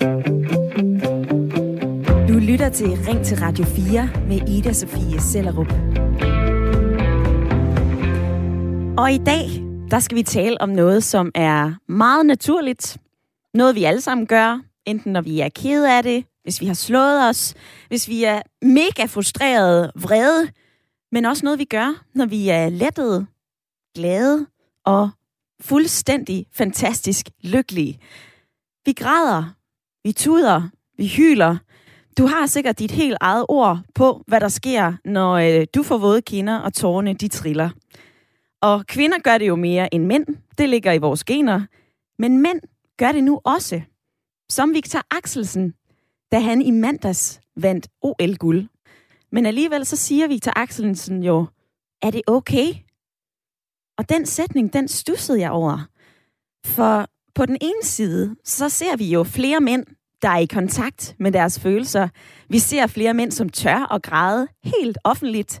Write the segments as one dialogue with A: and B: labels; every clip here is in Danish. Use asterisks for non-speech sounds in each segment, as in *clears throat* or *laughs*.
A: Du lytter til Ring til Radio 4 med Ida Sofie Sellerup. Og i dag, der skal vi tale om noget, som er meget naturligt. Noget, vi alle sammen gør, enten når vi er ked af det, hvis vi har slået os, hvis vi er mega frustrerede, vrede, men også noget, vi gør, når vi er lettede, glade og fuldstændig fantastisk lykkelige. Vi græder, vi tuder, vi hyler. Du har sikkert dit helt eget ord på, hvad der sker, når øh, du får våde kinder og tårne de triller. Og kvinder gør det jo mere end mænd. Det ligger i vores gener. Men mænd gør det nu også. Som Victor Axelsen, da han i mandags vandt OL-guld. Men alligevel så siger Victor Axelsen jo, er det okay? Og den sætning, den stussede jeg over. For på den ene side, så ser vi jo flere mænd, der er i kontakt med deres følelser. Vi ser flere mænd, som tør og græde helt offentligt.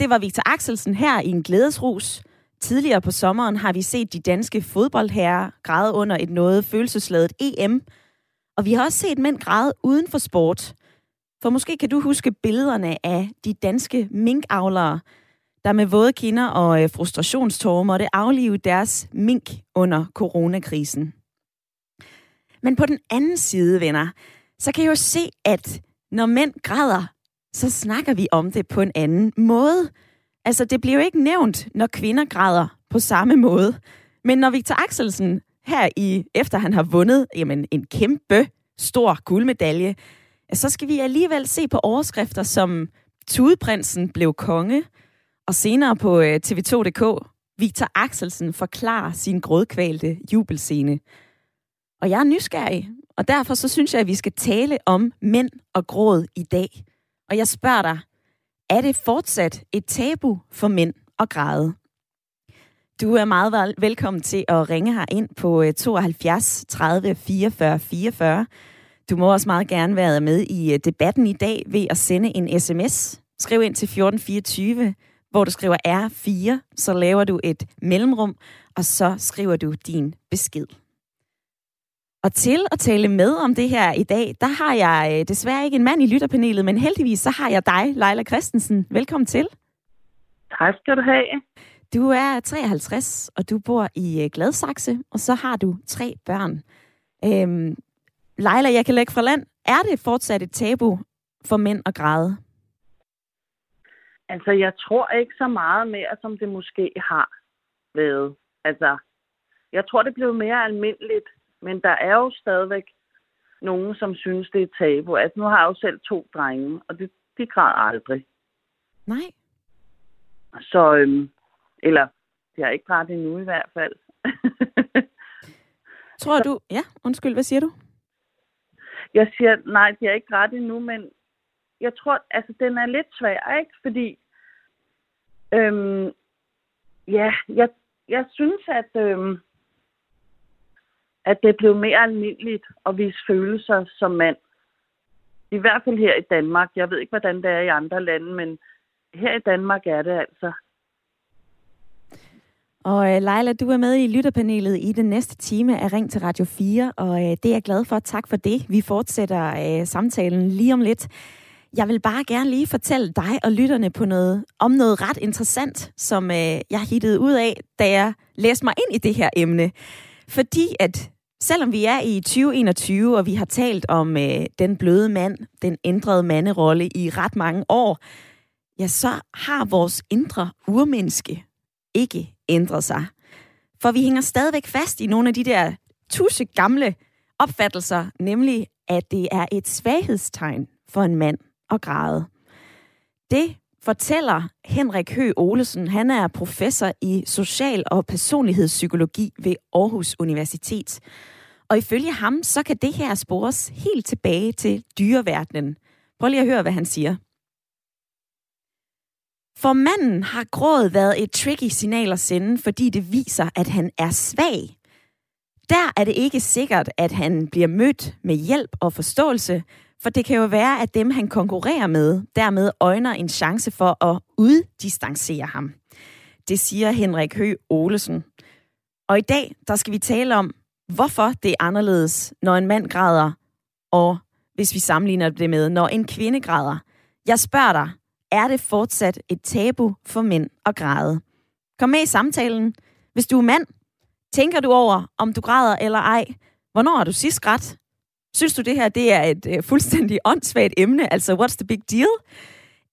A: Det var Victor Axelsen her i en glædesrus. Tidligere på sommeren har vi set de danske fodboldherrer græde under et noget følelsesladet EM. Og vi har også set mænd græde uden for sport. For måske kan du huske billederne af de danske minkavlere, der med våde kinder og øh, frustrationstårer måtte aflive deres mink under coronakrisen. Men på den anden side, venner, så kan jeg jo se, at når mænd græder, så snakker vi om det på en anden måde. Altså, det bliver jo ikke nævnt, når kvinder græder på samme måde. Men når Victor Axelsen her i, efter han har vundet jamen, en kæmpe stor guldmedalje, så skal vi alligevel se på overskrifter som Tudeprinsen blev konge, og senere på øh, TV2.dk, Victor Axelsen forklarer sin grådkvalte jubelscene. Og jeg er nysgerrig, og derfor så synes jeg, at vi skal tale om mænd og gråd i dag. Og jeg spørger dig, er det fortsat et tabu for mænd at græde? Du er meget velkommen til at ringe her ind på 72 30 44 44. Du må også meget gerne være med i øh, debatten i dag ved at sende en sms. Skriv ind til 1424 hvor du skriver R4, så laver du et mellemrum, og så skriver du din besked. Og til at tale med om det her i dag, der har jeg øh, desværre ikke en mand i lytterpanelet, men heldigvis så har jeg dig, Leila Christensen. Velkommen til.
B: Tak skal du have.
A: Du er 53, og du bor i øh, Gladsaxe, og så har du tre børn. Øhm, Leila, jeg kan lægge fra land. Er det fortsat et tabu for mænd at græde?
B: Altså, jeg tror ikke så meget mere, som det måske har været. Altså, jeg tror, det blev mere almindeligt, men der er jo stadigvæk nogen, som synes, det er tabu. Altså, nu har jeg jo selv to drenge, og det, de græder aldrig.
A: Nej.
B: Så, øhm, eller, de har ikke grædt endnu i hvert fald. *laughs*
A: tror du, ja, undskyld, hvad siger du?
B: Jeg siger, nej, de har ikke grædt endnu, men jeg tror, altså den er lidt svær, ikke? Fordi, øhm, ja, jeg, jeg synes, at, øhm, at det blev mere almindeligt at vise følelser som mand. I hvert fald her i Danmark. Jeg ved ikke, hvordan det er i andre lande, men her i Danmark er det altså.
A: Og øh, Leila, du er med i lytterpanelet i den næste time af Ring til Radio 4, og øh, det er jeg glad for. Tak for det. Vi fortsætter øh, samtalen lige om lidt. Jeg vil bare gerne lige fortælle dig og lytterne på noget, om noget ret interessant, som jeg hittede ud af, da jeg læste mig ind i det her emne. Fordi at selvom vi er i 2021, og vi har talt om øh, den bløde mand, den ændrede manderolle i ret mange år, ja, så har vores indre urmenneske ikke ændret sig. For vi hænger stadigvæk fast i nogle af de der tusse gamle opfattelser, nemlig at det er et svaghedstegn for en mand at græde. Det fortæller Henrik Hø Olesen. Han er professor i social- og personlighedspsykologi ved Aarhus Universitet. Og ifølge ham, så kan det her spores helt tilbage til dyreverdenen. Prøv lige at høre, hvad han siger. For manden har grået været et tricky signal at sende, fordi det viser, at han er svag. Der er det ikke sikkert, at han bliver mødt med hjælp og forståelse, for det kan jo være, at dem, han konkurrerer med, dermed øjner en chance for at uddistancere ham. Det siger Henrik Hø Olesen. Og i dag, der skal vi tale om, hvorfor det er anderledes, når en mand græder, og hvis vi sammenligner det med, når en kvinde græder. Jeg spørger dig, er det fortsat et tabu for mænd at græde? Kom med i samtalen. Hvis du er mand, tænker du over, om du græder eller ej? Hvornår har du sidst grædt? Synes du, det her det er et øh, fuldstændig åndssvagt emne? Altså, what's the big deal?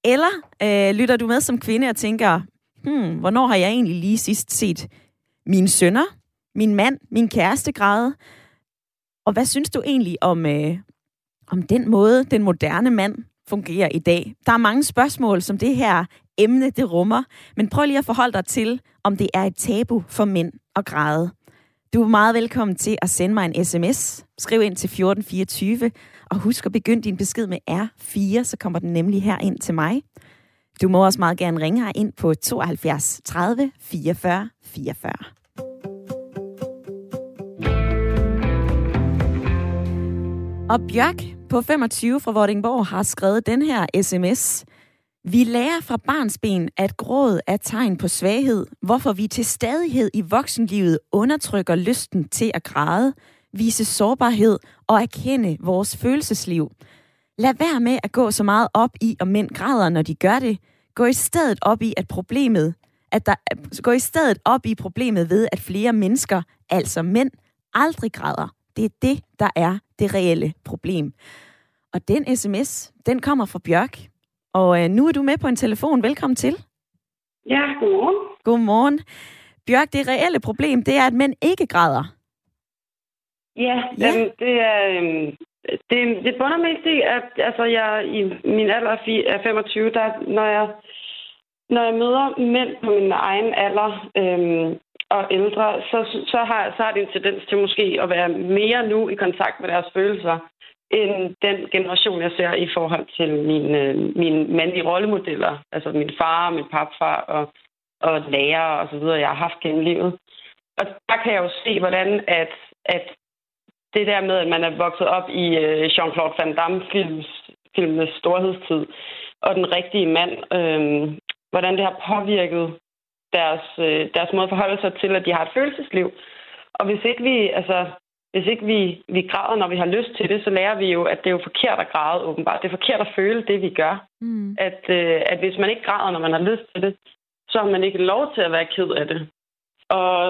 A: Eller øh, lytter du med som kvinde og tænker, hmm, hvornår har jeg egentlig lige sidst set mine sønner, min mand, min kæreste græde? Og hvad synes du egentlig om, øh, om den måde, den moderne mand fungerer i dag? Der er mange spørgsmål, som det her emne det rummer, men prøv lige at forholde dig til, om det er et tabu for mænd at græde. Du er meget velkommen til at sende mig en sms. Skriv ind til 1424, og husk at begynde din besked med R4, så kommer den nemlig her ind til mig. Du må også meget gerne ringe her ind på 72 30 44 44. Og Bjørk på 25 fra Vordingborg har skrevet den her sms. Vi lærer fra barnsben, at gråd er tegn på svaghed, hvorfor vi til stadighed i voksenlivet undertrykker lysten til at græde, vise sårbarhed og erkende vores følelsesliv. Lad være med at gå så meget op i, om mænd græder, når de gør det. Gå i stedet op i, at problemet, at der, gå i stedet op i problemet ved, at flere mennesker, altså mænd, aldrig græder. Det er det, der er det reelle problem. Og den sms, den kommer fra Bjørk. Og øh, nu er du med på en telefon. Velkommen til.
C: Ja, godmorgen.
A: Godmorgen. Bjørk, det reelle problem, det er, at mænd ikke græder.
C: Ja,
A: Ja.
C: Jamen, det er... Øhm, det, det bunder mest i, at altså, jeg i min alder er er 25, der, når jeg når jeg møder mænd på min egen alder øhm, og ældre, så, så, har, så har det en tendens til måske at være mere nu i kontakt med deres følelser, end den generation, jeg ser i forhold til mine, øh, mine mandlige rollemodeller. Altså min far, min papfar og, og lærer og så videre, jeg har haft gennem livet. Og der kan jeg jo se, hvordan at, at det der med, at man er vokset op i øh, Jean-Claude Van Damme-films filmenes storhedstid, og den rigtige mand, øh, hvordan det har påvirket deres, øh, deres måde at forholde sig til, at de har et følelsesliv. Og hvis ikke vi, altså, hvis ikke vi, vi græder, når vi har lyst til det, så lærer vi jo, at det er jo forkert at græde, åbenbart. Det er forkert at føle det, vi gør.
A: Mm.
C: At, øh, at hvis man ikke græder, når man har lyst til det, så har man ikke lov til at være ked af det. Og,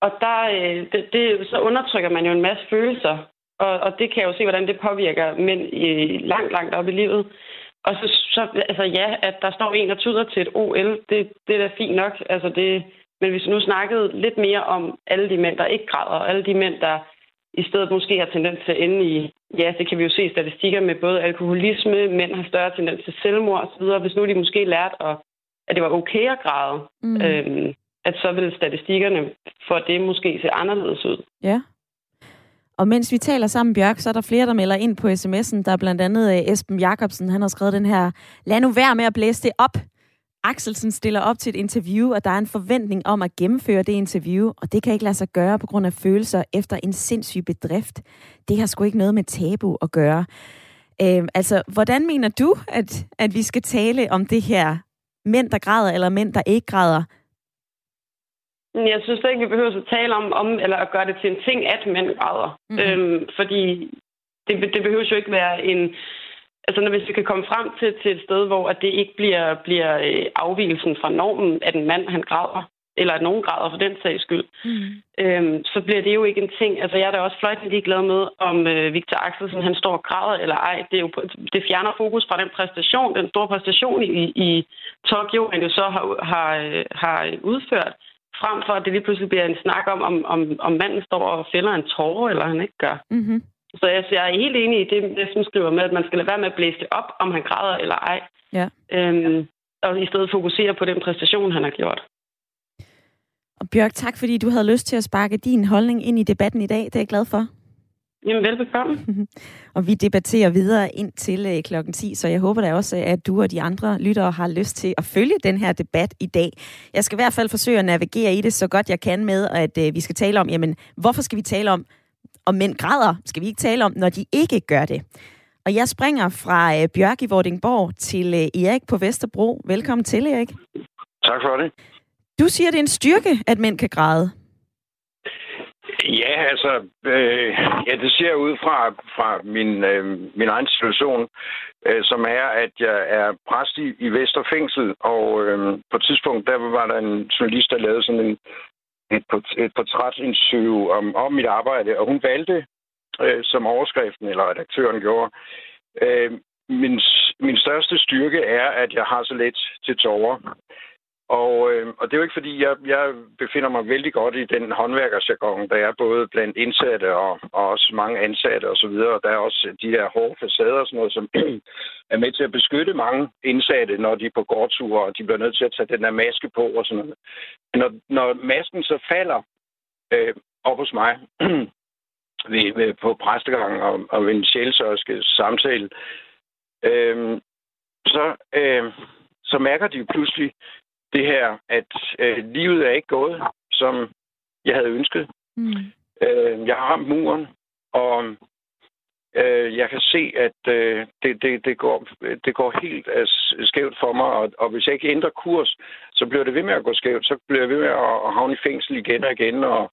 C: og der, øh, det, det, så undertrykker man jo en masse følelser. Og, og det kan jeg jo se, hvordan det påvirker mænd i, langt, langt op i livet. Og så, så altså ja, at der står en og tuder til et OL, det, det er da fint nok. Altså det, men hvis vi nu snakkede lidt mere om alle de mænd, der ikke græder, og alle de mænd, der i stedet måske har tendens til at ende i, ja, det kan vi jo se i statistikker med både alkoholisme, mænd har større tendens til selvmord osv. Hvis nu de måske lærte, at, at det var okay at græde,
A: Mm.
C: øhm, at så ville statistikkerne for det måske se anderledes ud.
A: Ja. Og mens vi taler sammen, Bjørk, så er der flere, der melder ind på sms'en. Der er blandt andet øh, Esben Jacobsen, han har skrevet den her, lad nu være med at blæse det op. Axelsen stiller op til et interview, og der er en forventning om at gennemføre det interview, og det kan ikke lade sig gøre på grund af følelser efter en sindssyg bedrift. Det har sgu ikke noget med tabu at gøre. Øh, altså, hvordan mener du, at, at vi skal tale om det her mænd, der græder, eller mænd, der ikke græder?
C: Jeg synes ikke, vi behøver at tale om, om eller at gøre det til en ting, at mænd græder. Mm. Øhm, fordi det, det behøver jo ikke være en... Altså, når hvis vi kan komme frem til, til et sted, hvor at det ikke bliver, bliver øh, afvielsen fra normen, at en mand han græder, eller at nogen græder for den sags skyld,
A: Mm.
C: øhm, så bliver det jo ikke en ting. Altså, jeg er da også fløjtende ligeglad med, om øh, Victor Axelsen han står og græder eller ej. Det, er jo, det fjerner fokus fra den præstation, den store præstation i, i Tokyo, han jo så har, har, øh, har udført, frem for at det lige pludselig bliver en snak om, om, om, om manden står og fælder en tårer, eller han ikke gør.
A: Mm-hmm.
C: Så jeg, jeg er helt enig i det, Esben skriver med, at man skal lade være med at blæse det op, om han græder eller ej.
A: Ja.
C: Øhm, og i stedet fokusere på den præstation, han har gjort.
A: Og Bjørk, tak fordi du havde lyst til at sparke din holdning ind i debatten i dag. Det er jeg glad for.
C: Jamen, velbekomme. *laughs*
A: Og vi debatterer videre ind til øh, klokken 10, så jeg håber da også, at du og de andre lyttere har lyst til at følge den her debat i dag. Jeg skal i hvert fald forsøge at navigere i det så godt jeg kan med, at øh, vi skal tale om, jamen, hvorfor skal vi tale om, om mænd græder? Skal vi ikke tale om, når de ikke gør det? Og jeg springer fra øh, Bjørk i Vordingborg til øh, Erik på Vesterbro. Velkommen til, Erik.
D: Tak for det.
A: Du siger, det er en styrke, at mænd kan græde.
D: Ja, altså, øh, ja, det ser ud fra, fra min, øh, min egen situation, øh, som er, at jeg er præst i, i Vesterfængsel, og øh, på et tidspunkt, der var der en journalist, der lavede sådan en, et, et portrætinterview om, om mit arbejde, og hun valgte øh, som overskriften, eller redaktøren gjorde, øh, min, min største styrke er, at jeg har så let til tårer. Og, øh, og det er jo ikke fordi, jeg, jeg befinder mig vældig godt i den håndværkersjargon, der er både blandt indsatte og, og også mange ansatte osv. Og der er også de her hårde facader og sådan noget, som *clears throat* er med til at beskytte mange indsatte, når de er på gårdture, og de bliver nødt til at tage den der maske på og sådan noget. Når, når masken så falder øh, op hos mig *clears throat* ved, ved, på præstegangen og, og ved en sjælsørske samtale, øh, så, øh, så mærker de jo pludselig, det her, at øh, livet er ikke gået, som jeg havde ønsket. Mm. Øh, jeg har ramt muren, og øh, jeg kan se, at øh, det, det, det, går, det går helt øh, skævt for mig, og, og hvis jeg ikke ændrer kurs, så bliver det ved med at gå skævt. Så bliver jeg ved med at, at havne i fængsel igen og igen, og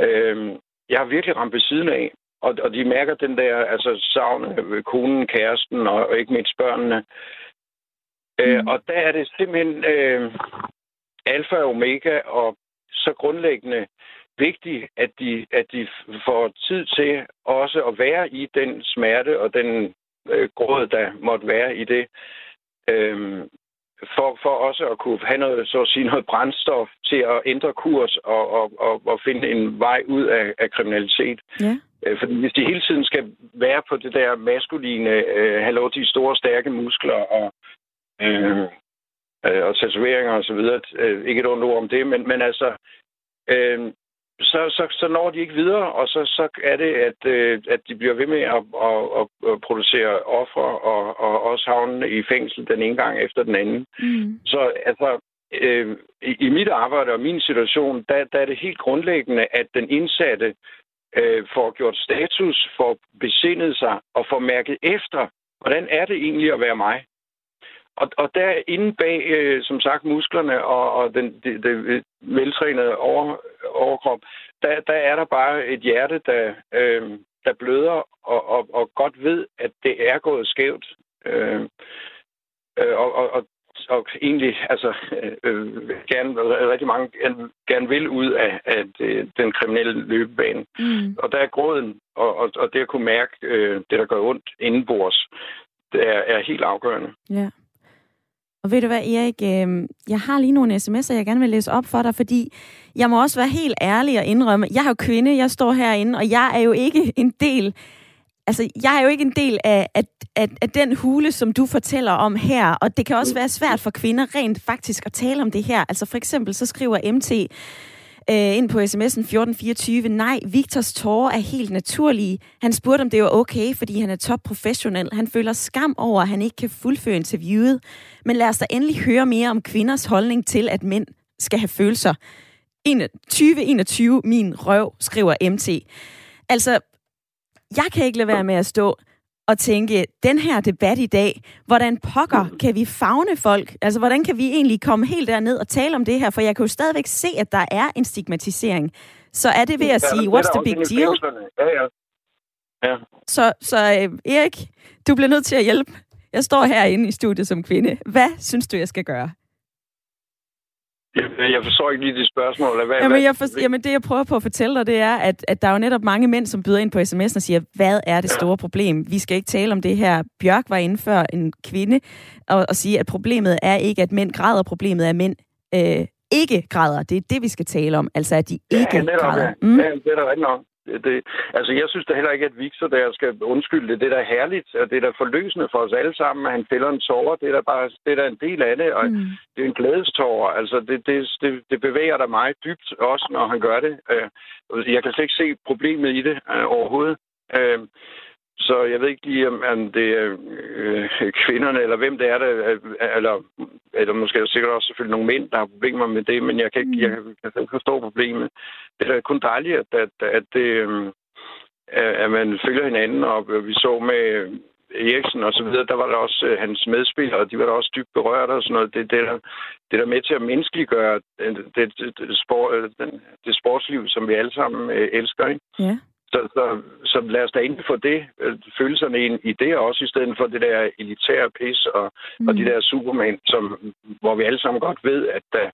D: øh, jeg har virkelig ramt ved siden af. Og, og de mærker den der altså savn af konen, kæresten og, og ikke mindst børnene. Øh, mm. og der er det simpelthen øh, alfa og omega, og så grundlæggende vigtigt, at de, at de får tid til også at være i den smerte og den øh, gråd, der måtte være i det. Øh, for, for også at kunne have noget, så at sige, noget brændstof til at ændre kurs og, og, og, og finde en vej ud af, af kriminalitet. Ja. Øh, fordi hvis de hele tiden skal være på det der maskuline, øh, have lov til de store, stærke muskler og øh, øh, og tatoveringer og så videre. Øh, ikke et ondt ord om det, men, men altså, øh, så, så, så når de ikke videre, og så, så er det, at, øh, at de bliver ved med at, at, at, at producere ofre og, og også havne i fængsel den ene gang efter den anden. Mm. Så altså, øh, i, i mit arbejde og min situation, der, der er det helt grundlæggende, at den indsatte øh, får gjort status, får besindet sig og får mærket efter, hvordan er det egentlig at være mig? Og, og der inde bag, øh, som sagt, musklerne og, og den det, det veltrænede over, overkrop, der, der er der bare et hjerte, der, øh, der bløder og, og, og godt ved, at det er gået skævt. Øh, øh, og, og, og, og egentlig altså, øh, gerne, rigtig mange gerne vil ud af, af det, den kriminelle løbebane. Mm. Og der er gråden, og, og, og det at kunne mærke øh, det, der gør ondt indenbords, det er, er helt afgørende.
A: Ja. Og ved du hvad, Erik, øh, jeg har lige nogle sms'er, jeg gerne vil læse op for dig, fordi jeg må også være helt ærlig og indrømme, jeg er jo kvinde, jeg står herinde, og jeg er jo ikke *laughs* en del altså, jeg er jo ikke en del af, af, af, af den hule, som du fortæller om her, og det kan også være svært for kvinder rent faktisk at tale om det her. Altså for eksempel, så skriver MT, øh, ind på sms'en 1424. Nej, Victors tårer er helt naturlige. Han spurgte, om det var okay, fordi han er topprofessionel. Han føler skam over, at han ikke kan fuldføre interviewet. Men lad os da endelig høre mere om kvinders holdning til, at mænd skal have følelser. 2021, min røv, skriver MT. Altså, jeg kan ikke lade være med at stå og tænke, den her debat i dag, hvordan pokker kan vi fagne folk? Altså, hvordan kan vi egentlig komme helt derned og tale om det her? For jeg kan jo stadigvæk se, at der er en stigmatisering. Så er det ved at sige, what's the big deal?
D: Ja, ja. ja.
A: Så, så uh, Erik, du bliver nødt til at hjælpe. Jeg står herinde i studiet som kvinde. Hvad synes du, jeg skal gøre?
D: Jeg, jeg forstår ikke lige det spørgsmål. Hvad,
A: jamen, jeg for, jamen, det jeg prøver på at fortælle dig, det er, at, at der er jo netop mange mænd, som byder ind på sms'en og siger, hvad er det store problem? Vi skal ikke tale om det her. Bjørk var inde før en kvinde og, og sige, at problemet er ikke, at mænd græder. Problemet er, at mænd øh, ikke græder. Det er det, vi skal tale om. Altså, at de ikke ja, netop, græder.
D: Mm? Ja, det er der rigtig nok. Det, altså, jeg synes da heller ikke, at Victor der skal undskylde det. Det er da herligt, og det er da forløsende for os alle sammen, at han fælder en tårer. Det er da bare det er da en del af det, og mm. det er en glædestårer. Altså, det, det, det, det bevæger da mig dybt også, når han gør det. Øh, jeg kan slet ikke se problemet i det øh, overhovedet. Øh, så jeg ved ikke lige, om det er øh, kvinderne, eller hvem det er, der, eller, eller måske er der sikkert også selvfølgelig nogle mænd, der har problemer med det, men jeg kan ikke, jeg, jeg kan ikke forstå problemet. Det er da kun dejligt, at, at, at, det, øh, at man følger hinanden, og vi så med Eriksen og så videre, der var der også øh, hans medspillere, og de var der også dybt berørt og sådan noget. Det, det, der, det der med til at menneskeliggøre det, det, det, sport, øh, det, sportsliv, som vi alle sammen øh, elsker. Ikke?
A: Ja.
D: Så, så, så lad os da egentlig få det, øh, følelserne ind i det også, i stedet for det der elitære pis og, mm. og de der supermænd, som, hvor vi alle sammen godt ved, at der,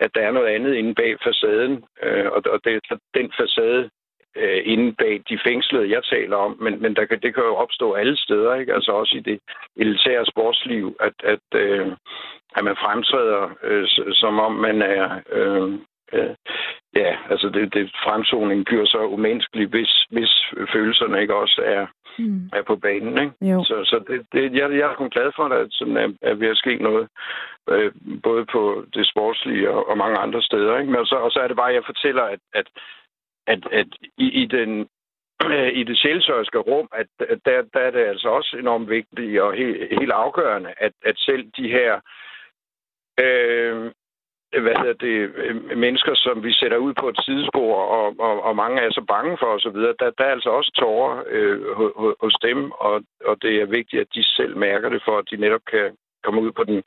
D: at der er noget andet inde bag facaden. Øh, og, og det, den facade øh, inde bag de fængslede, jeg taler om, men, men der kan, det kan jo opstå alle steder, ikke? altså også i det elitære sportsliv, at, at, øh, at man fremtræder, øh, som om man er... Øh, øh, ja, altså det, det fremtoningen bliver så umenneskelig, hvis, hvis følelserne ikke også er, mm. er på banen. Ikke? Jo. Så, så det, det, jeg, jeg er kun glad for, at sådan er, er ved at ske noget, øh, både på det sportslige og, og mange andre steder. Ikke? Men så, og så er det bare, at jeg fortæller, at, at, at, at i, i den *clears throat* i det sjælsørske rum, at, at der, der er det altså også enormt vigtigt og helt, helt afgørende, at, at selv de her øh, hvad hedder det, øh, mennesker, som vi sætter ud på et sidespor, og, og, og mange er så bange for osv., der, der er altså også tårer øh, hos dem, og, og det er vigtigt, at de selv mærker det, for at de netop kan komme ud på den,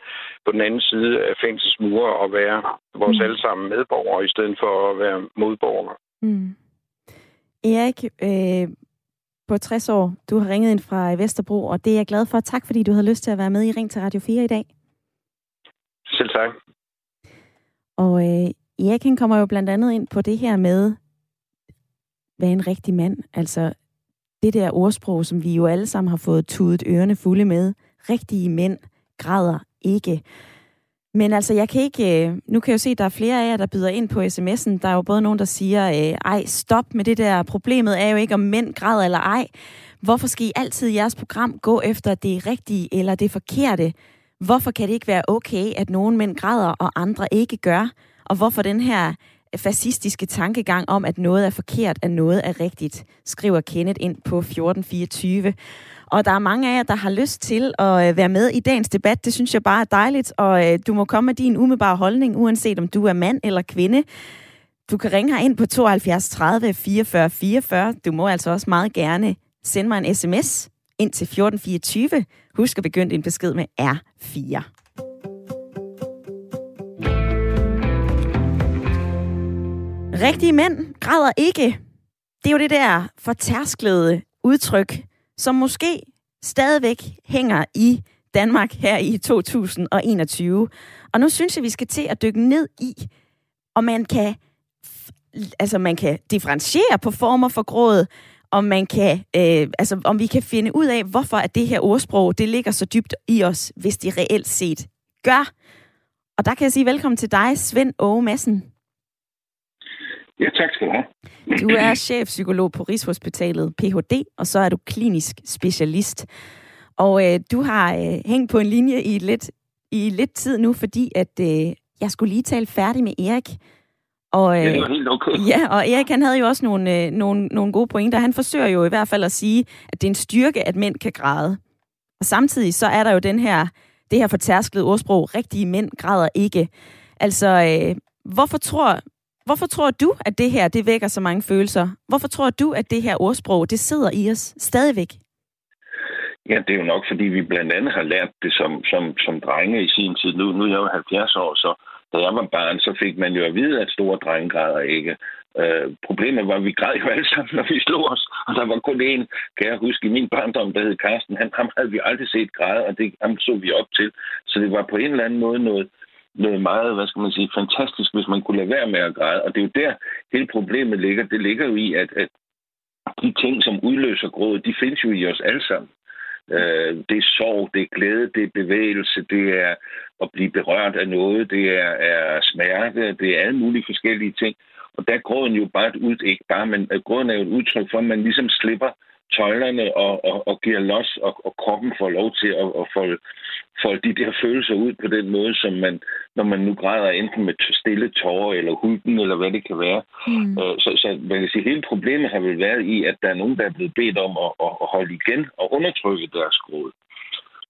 D: på den anden side af fængselsmure og være vores mm. allesammen medborgere, i stedet for at være modborgere. Mm.
A: Erik, øh, på 60 år, du har ringet ind fra Vesterbro, og det er jeg glad for. Tak, fordi du havde lyst til at være med i Ring til Radio 4 i dag.
D: Selv tak.
A: Og øh, Erik han kommer jo blandt andet ind på det her med, hvad en rigtig mand, altså det der ordsprog, som vi jo alle sammen har fået tudet ørerne fulde med. Rigtige mænd græder ikke. Men altså, jeg kan ikke... Øh, nu kan jeg jo se, at der er flere af jer, der byder ind på sms'en. Der er jo både nogen, der siger, øh, ej, stop med det der. Problemet er jo ikke, om mænd græder eller ej. Hvorfor skal I altid i jeres program gå efter det rigtige eller det forkerte? Hvorfor kan det ikke være okay, at nogle mænd græder, og andre ikke gør? Og hvorfor den her fascistiske tankegang om, at noget er forkert, at noget er rigtigt, skriver Kenneth ind på 1424. Og der er mange af jer, der har lyst til at øh, være med i dagens debat. Det synes jeg bare er dejligt, og øh, du må komme med din umiddelbare holdning, uanset om du er mand eller kvinde. Du kan ringe her ind på 72 30 44 44. Du må altså også meget gerne sende mig en sms ind til 1424. Husk at begynde din besked med R4. Rigtige mænd græder ikke. Det er jo det der fortærsklede udtryk, som måske stadigvæk hænger i Danmark her i 2021. Og nu synes jeg, vi skal til at dykke ned i, om man kan, altså man kan differentiere på former for gråd, om man kan, øh, altså om vi kan finde ud af, hvorfor at det her ordsprog, det ligger så dybt i os, hvis det reelt set gør. Og der kan jeg sige velkommen til dig, Svend Åge Madsen.
E: Ja, tak skal du have.
A: Du er chefpsykolog på Rigshospitalet, Ph.D., og så er du klinisk specialist. Og øh, du har øh, hængt på en linje i lidt, i lidt tid nu, fordi at øh, jeg skulle lige tale færdig med Erik,
E: og, øh, det var helt okay. *laughs*
A: Ja, og Erik han havde jo også nogle, øh, nogle, nogle gode pointer. Han forsøger jo i hvert fald at sige, at det er en styrke, at mænd kan græde. Og samtidig så er der jo den her, det her fortærskede ordsprog, rigtige mænd græder ikke. Altså, øh, hvorfor tror, hvorfor tror du, at det her, det vækker så mange følelser? Hvorfor tror du, at det her ordsprog, det sidder i os stadigvæk?
E: Ja, det er jo nok, fordi vi blandt andet har lært det som, som, som drenge i sin tid. Nu, nu er jeg jo 70 år, så da jeg var barn, så fik man jo at vide, at store drenge græder ikke. Øh, problemet var, at vi græd jo alle sammen, når vi slog os. Og der var kun én, kan jeg huske, i min barndom, der hed Karsten. Han, ham havde vi aldrig set græde, og det ham så vi op til. Så det var på en eller anden måde noget, noget meget, hvad skal man sige, fantastisk, hvis man kunne lade være med at græde. Og det er jo der, hele problemet ligger. Det ligger jo i, at, at de ting, som udløser gråd, de findes jo i os alle sammen. Øh, det er sorg, det er glæde, det er bevægelse, det er at blive berørt af noget, det er, er smerte, det er alle mulige forskellige ting. Og der er gråden jo bare et ud, ikke bare, men øh, gråden er jo et udtryk for, at man ligesom slipper tøjlerne og, og, og giver los, og, og kroppen får lov til at, at folde, folde de der følelser ud på den måde, som man, når man nu græder enten med stille tårer eller huden, eller hvad det kan være. Mm. Øh, så, så man kan sige, hele problemet har vel været i, at der er nogen, der er blevet bedt om at, at, at holde igen og undertrykke deres gråd.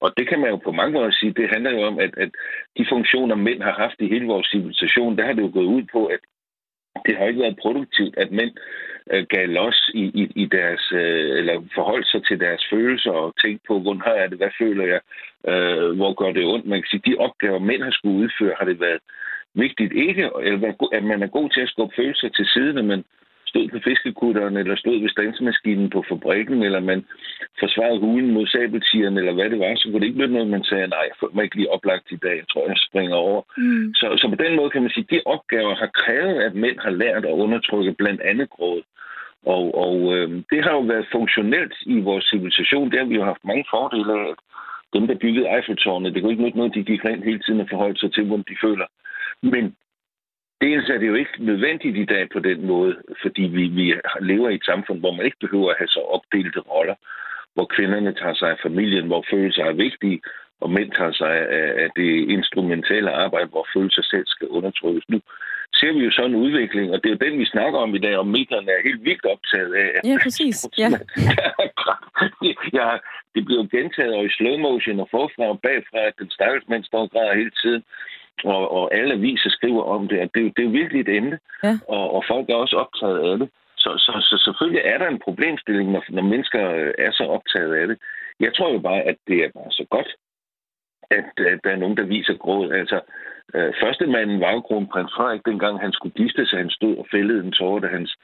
E: Og det kan man jo på mange måder sige, det handler jo om, at, at de funktioner, mænd har haft i hele vores civilisation, der har det jo gået ud på, at det har ikke været produktivt, at mænd øh, gav los i, i, i deres, øh, eller forholdt sig til deres følelser og tænkte på, hvordan har jeg det, hvad føler jeg, øh, hvor gør det ondt. Man kan sige, de opgaver, mænd har skulle udføre, har det været vigtigt ikke, eller at man er god til at skubbe følelser til siden, men stod på fiskekutteren, eller stod ved stansmaskinen på fabrikken, eller man forsvarede hulen mod sabeltigeren, eller hvad det var, så kunne det ikke blive noget, man sagde, nej, jeg føler mig ikke lige oplagt i dag, jeg tror, jeg springer over. Mm. Så, så på den måde kan man sige, at de opgaver har krævet, at mænd har lært at undertrykke blandt andet gråd. Og, og øh, det har jo været funktionelt i vores civilisation. Det har vi jo haft mange fordele af. Dem, der byggede Eiffeltårnet, det kunne ikke noget, de gik rent hele tiden og forholdt sig til, hvordan de føler. Men Dels er det jo ikke nødvendigt i dag på den måde, fordi vi, vi lever i et samfund, hvor man ikke behøver at have så opdelte roller, hvor kvinderne tager sig af familien, hvor følelser er vigtige, og mænd tager sig af, det instrumentelle arbejde, hvor følelser selv skal undertrykkes. Nu ser vi jo sådan en udvikling, og det er jo den, vi snakker om i dag, og medierne er helt vildt optaget af.
A: Ja, præcis. *laughs* Ja. *laughs*
E: ja, det bliver gentaget og i slow motion og forfra og bagfra, at den stakkels mand står og græder hele tiden og, og alle aviser skriver om det, at det, det er virkelig et emne, ja. og, og folk er også optaget af det. Så, så, så selvfølgelig er der en problemstilling, når, når mennesker øh, er så optaget af det. Jeg tror jo bare, at det er bare så godt, at, at der er nogen, der viser gråd. Altså, øh, første manden var jo kronprins Frederik, dengang han skulle gifte sig. Han stod og fældede en tårer, da hans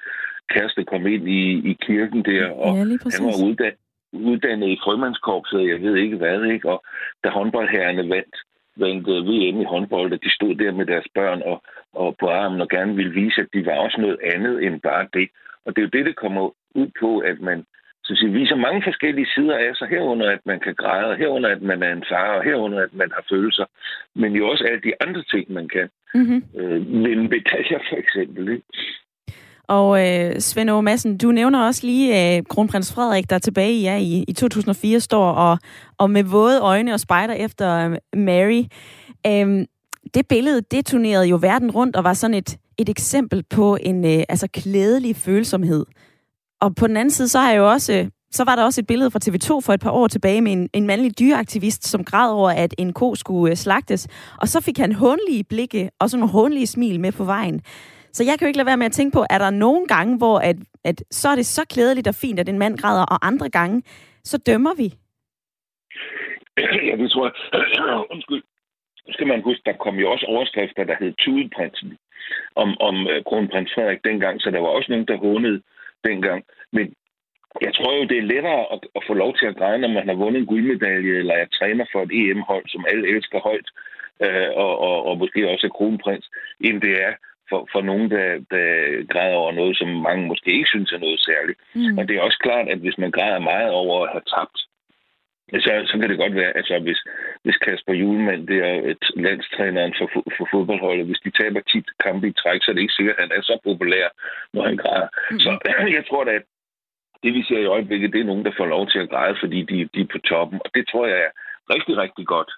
E: kæreste kom ind i, i kirken der, og ja, han var uddannet, uddannet i frømandskorpset, jeg ved ikke hvad, ikke? Og da håndboldherrerne vandt, vandt VM i håndbold, og de stod der med deres børn og, og på armen og gerne ville vise, at de var også noget andet end bare det. Og det er jo det, det kommer ud på, at man så siger, viser mange forskellige sider af sig, herunder at man kan græde, herunder at man er en far, og herunder at man har følelser, men jo også alle de andre ting, man kan. Mm-hmm. Øh, vinde medaljer for eksempel. Ikke?
A: Og øh, Svend Aage Madsen, du nævner også lige øh, kronprins Frederik, der tilbage ja, i, i 2004 står og, og med våde øjne og spejder efter øh, Mary. Øh, det billede, det turnerede jo verden rundt og var sådan et, et eksempel på en øh, altså klædelig følsomhed. Og på den anden side, så har jeg jo også så var der også et billede fra TV2 for et par år tilbage med en, en mandlig dyreaktivist, som græd over, at en ko skulle øh, slagtes. Og så fik han håndlige blikke og sådan nogle håndlige smil med på vejen. Så jeg kan jo ikke lade være med at tænke på, er der nogle gange, hvor at, at så er det så klædeligt og fint, at en mand græder, og andre gange, så dømmer vi? *clears throat*
E: Ja, det tror jeg. *clears throat* Undskyld. Nu skal man huske, der kom jo også overskrifter, der hed Tudeprinsen om, om øh, kronprins Frederik dengang, så der var også nogen, der hånede dengang. Men jeg tror jo, det er lettere at, at få lov til at græde, når man har vundet en guldmedalje, eller jeg træner for et EM-hold, som alle elsker højt, øh, og, og, og måske også er kronprins, end det er for, for nogen, der, der græder over noget, som mange måske ikke synes er noget særligt. Mm. Og det er også klart, at hvis man græder meget over at have tabt, så, så kan det godt være, altså hvis, hvis Kasper Julemand, det er et landstræneren for, for fodboldholdet, hvis de taber 10 kampe i træk, så er det ikke sikkert, at han er så populær, når han græder. Mm. Så *clears throat* jeg tror da, at det vi ser i øjeblikket, det er nogen, der får lov til at græde, fordi de, de er på toppen. Og det tror jeg er rigtig, rigtig godt.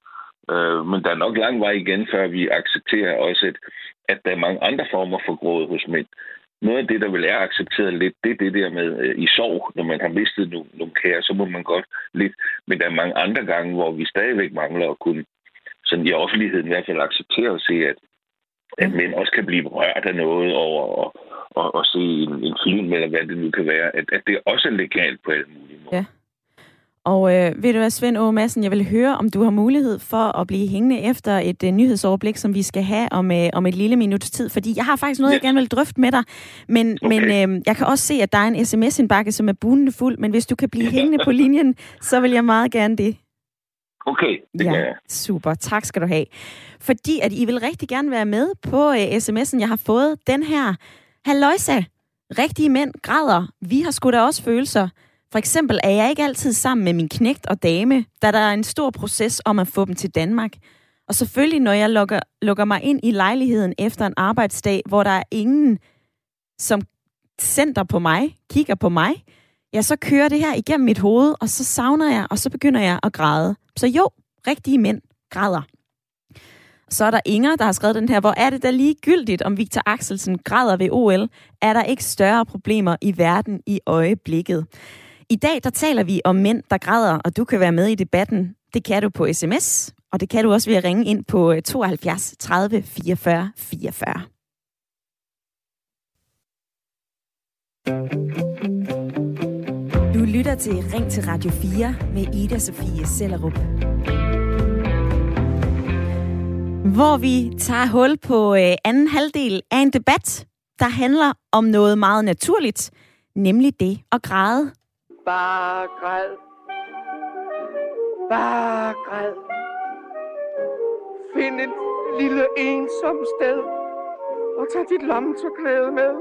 E: Øh, men der er nok lang vej igen, før vi accepterer også, at, at der er mange andre former for gråd hos mænd. Noget af det, der vil er accepteret lidt, det er det der med øh, i sorg, når man har mistet nogle, nogle kære, så må man godt lidt. Men der er mange andre gange, hvor vi stadigvæk mangler at kunne, sådan i offentligheden i hvert fald acceptere at se, at, at mænd også kan blive rørt af noget over og, og, og se en, en film, eller hvad det nu kan være, at, at det også er legalt på alle mulige måder. Ja.
A: Og øh, ved du hvad, Svend Aage Madsen, jeg vil høre, om du har mulighed for at blive hængende efter et øh, nyhedsoverblik, som vi skal have om, øh, om et lille minuts tid. Fordi jeg har faktisk noget, yes. jeg gerne vil drøfte med dig. Men, okay. men øh, jeg kan også se, at der er en sms-indbakke, som er bunende fuld. Men hvis du kan blive hængende på linjen, så vil jeg meget gerne det.
E: Okay, det
A: ja, jeg. super. Tak skal du have. Fordi at I vil rigtig gerne være med på øh, sms'en, jeg har fået den her. Halløjsa, rigtige mænd græder. Vi har sgu da også følelser. For eksempel er jeg ikke altid sammen med min knægt og dame, da der er en stor proces om at få dem til Danmark. Og selvfølgelig, når jeg lukker, lukker mig ind i lejligheden efter en arbejdsdag, hvor der er ingen, som sender på mig, kigger på mig, ja, så kører det her igennem mit hoved, og så savner jeg, og så begynder jeg at græde. Så jo, rigtige mænd græder. Så er der Inger, der har skrevet den her, hvor er det da ligegyldigt, om Victor Axelsen græder ved OL? Er der ikke større problemer i verden i øjeblikket? I dag der taler vi om mænd, der græder, og du kan være med i debatten. Det kan du på sms, og det kan du også ved at ringe ind på 72 30 44 44. Du lytter til Ring til Radio 4 med Ida Sofie Sellerup. Hvor vi tager hul på øh, anden halvdel af en debat, der handler om noget meget naturligt, nemlig det at græde.
F: Bare græd. Bare græd. Find et lille ensom sted og tag dit lommetørklæde med.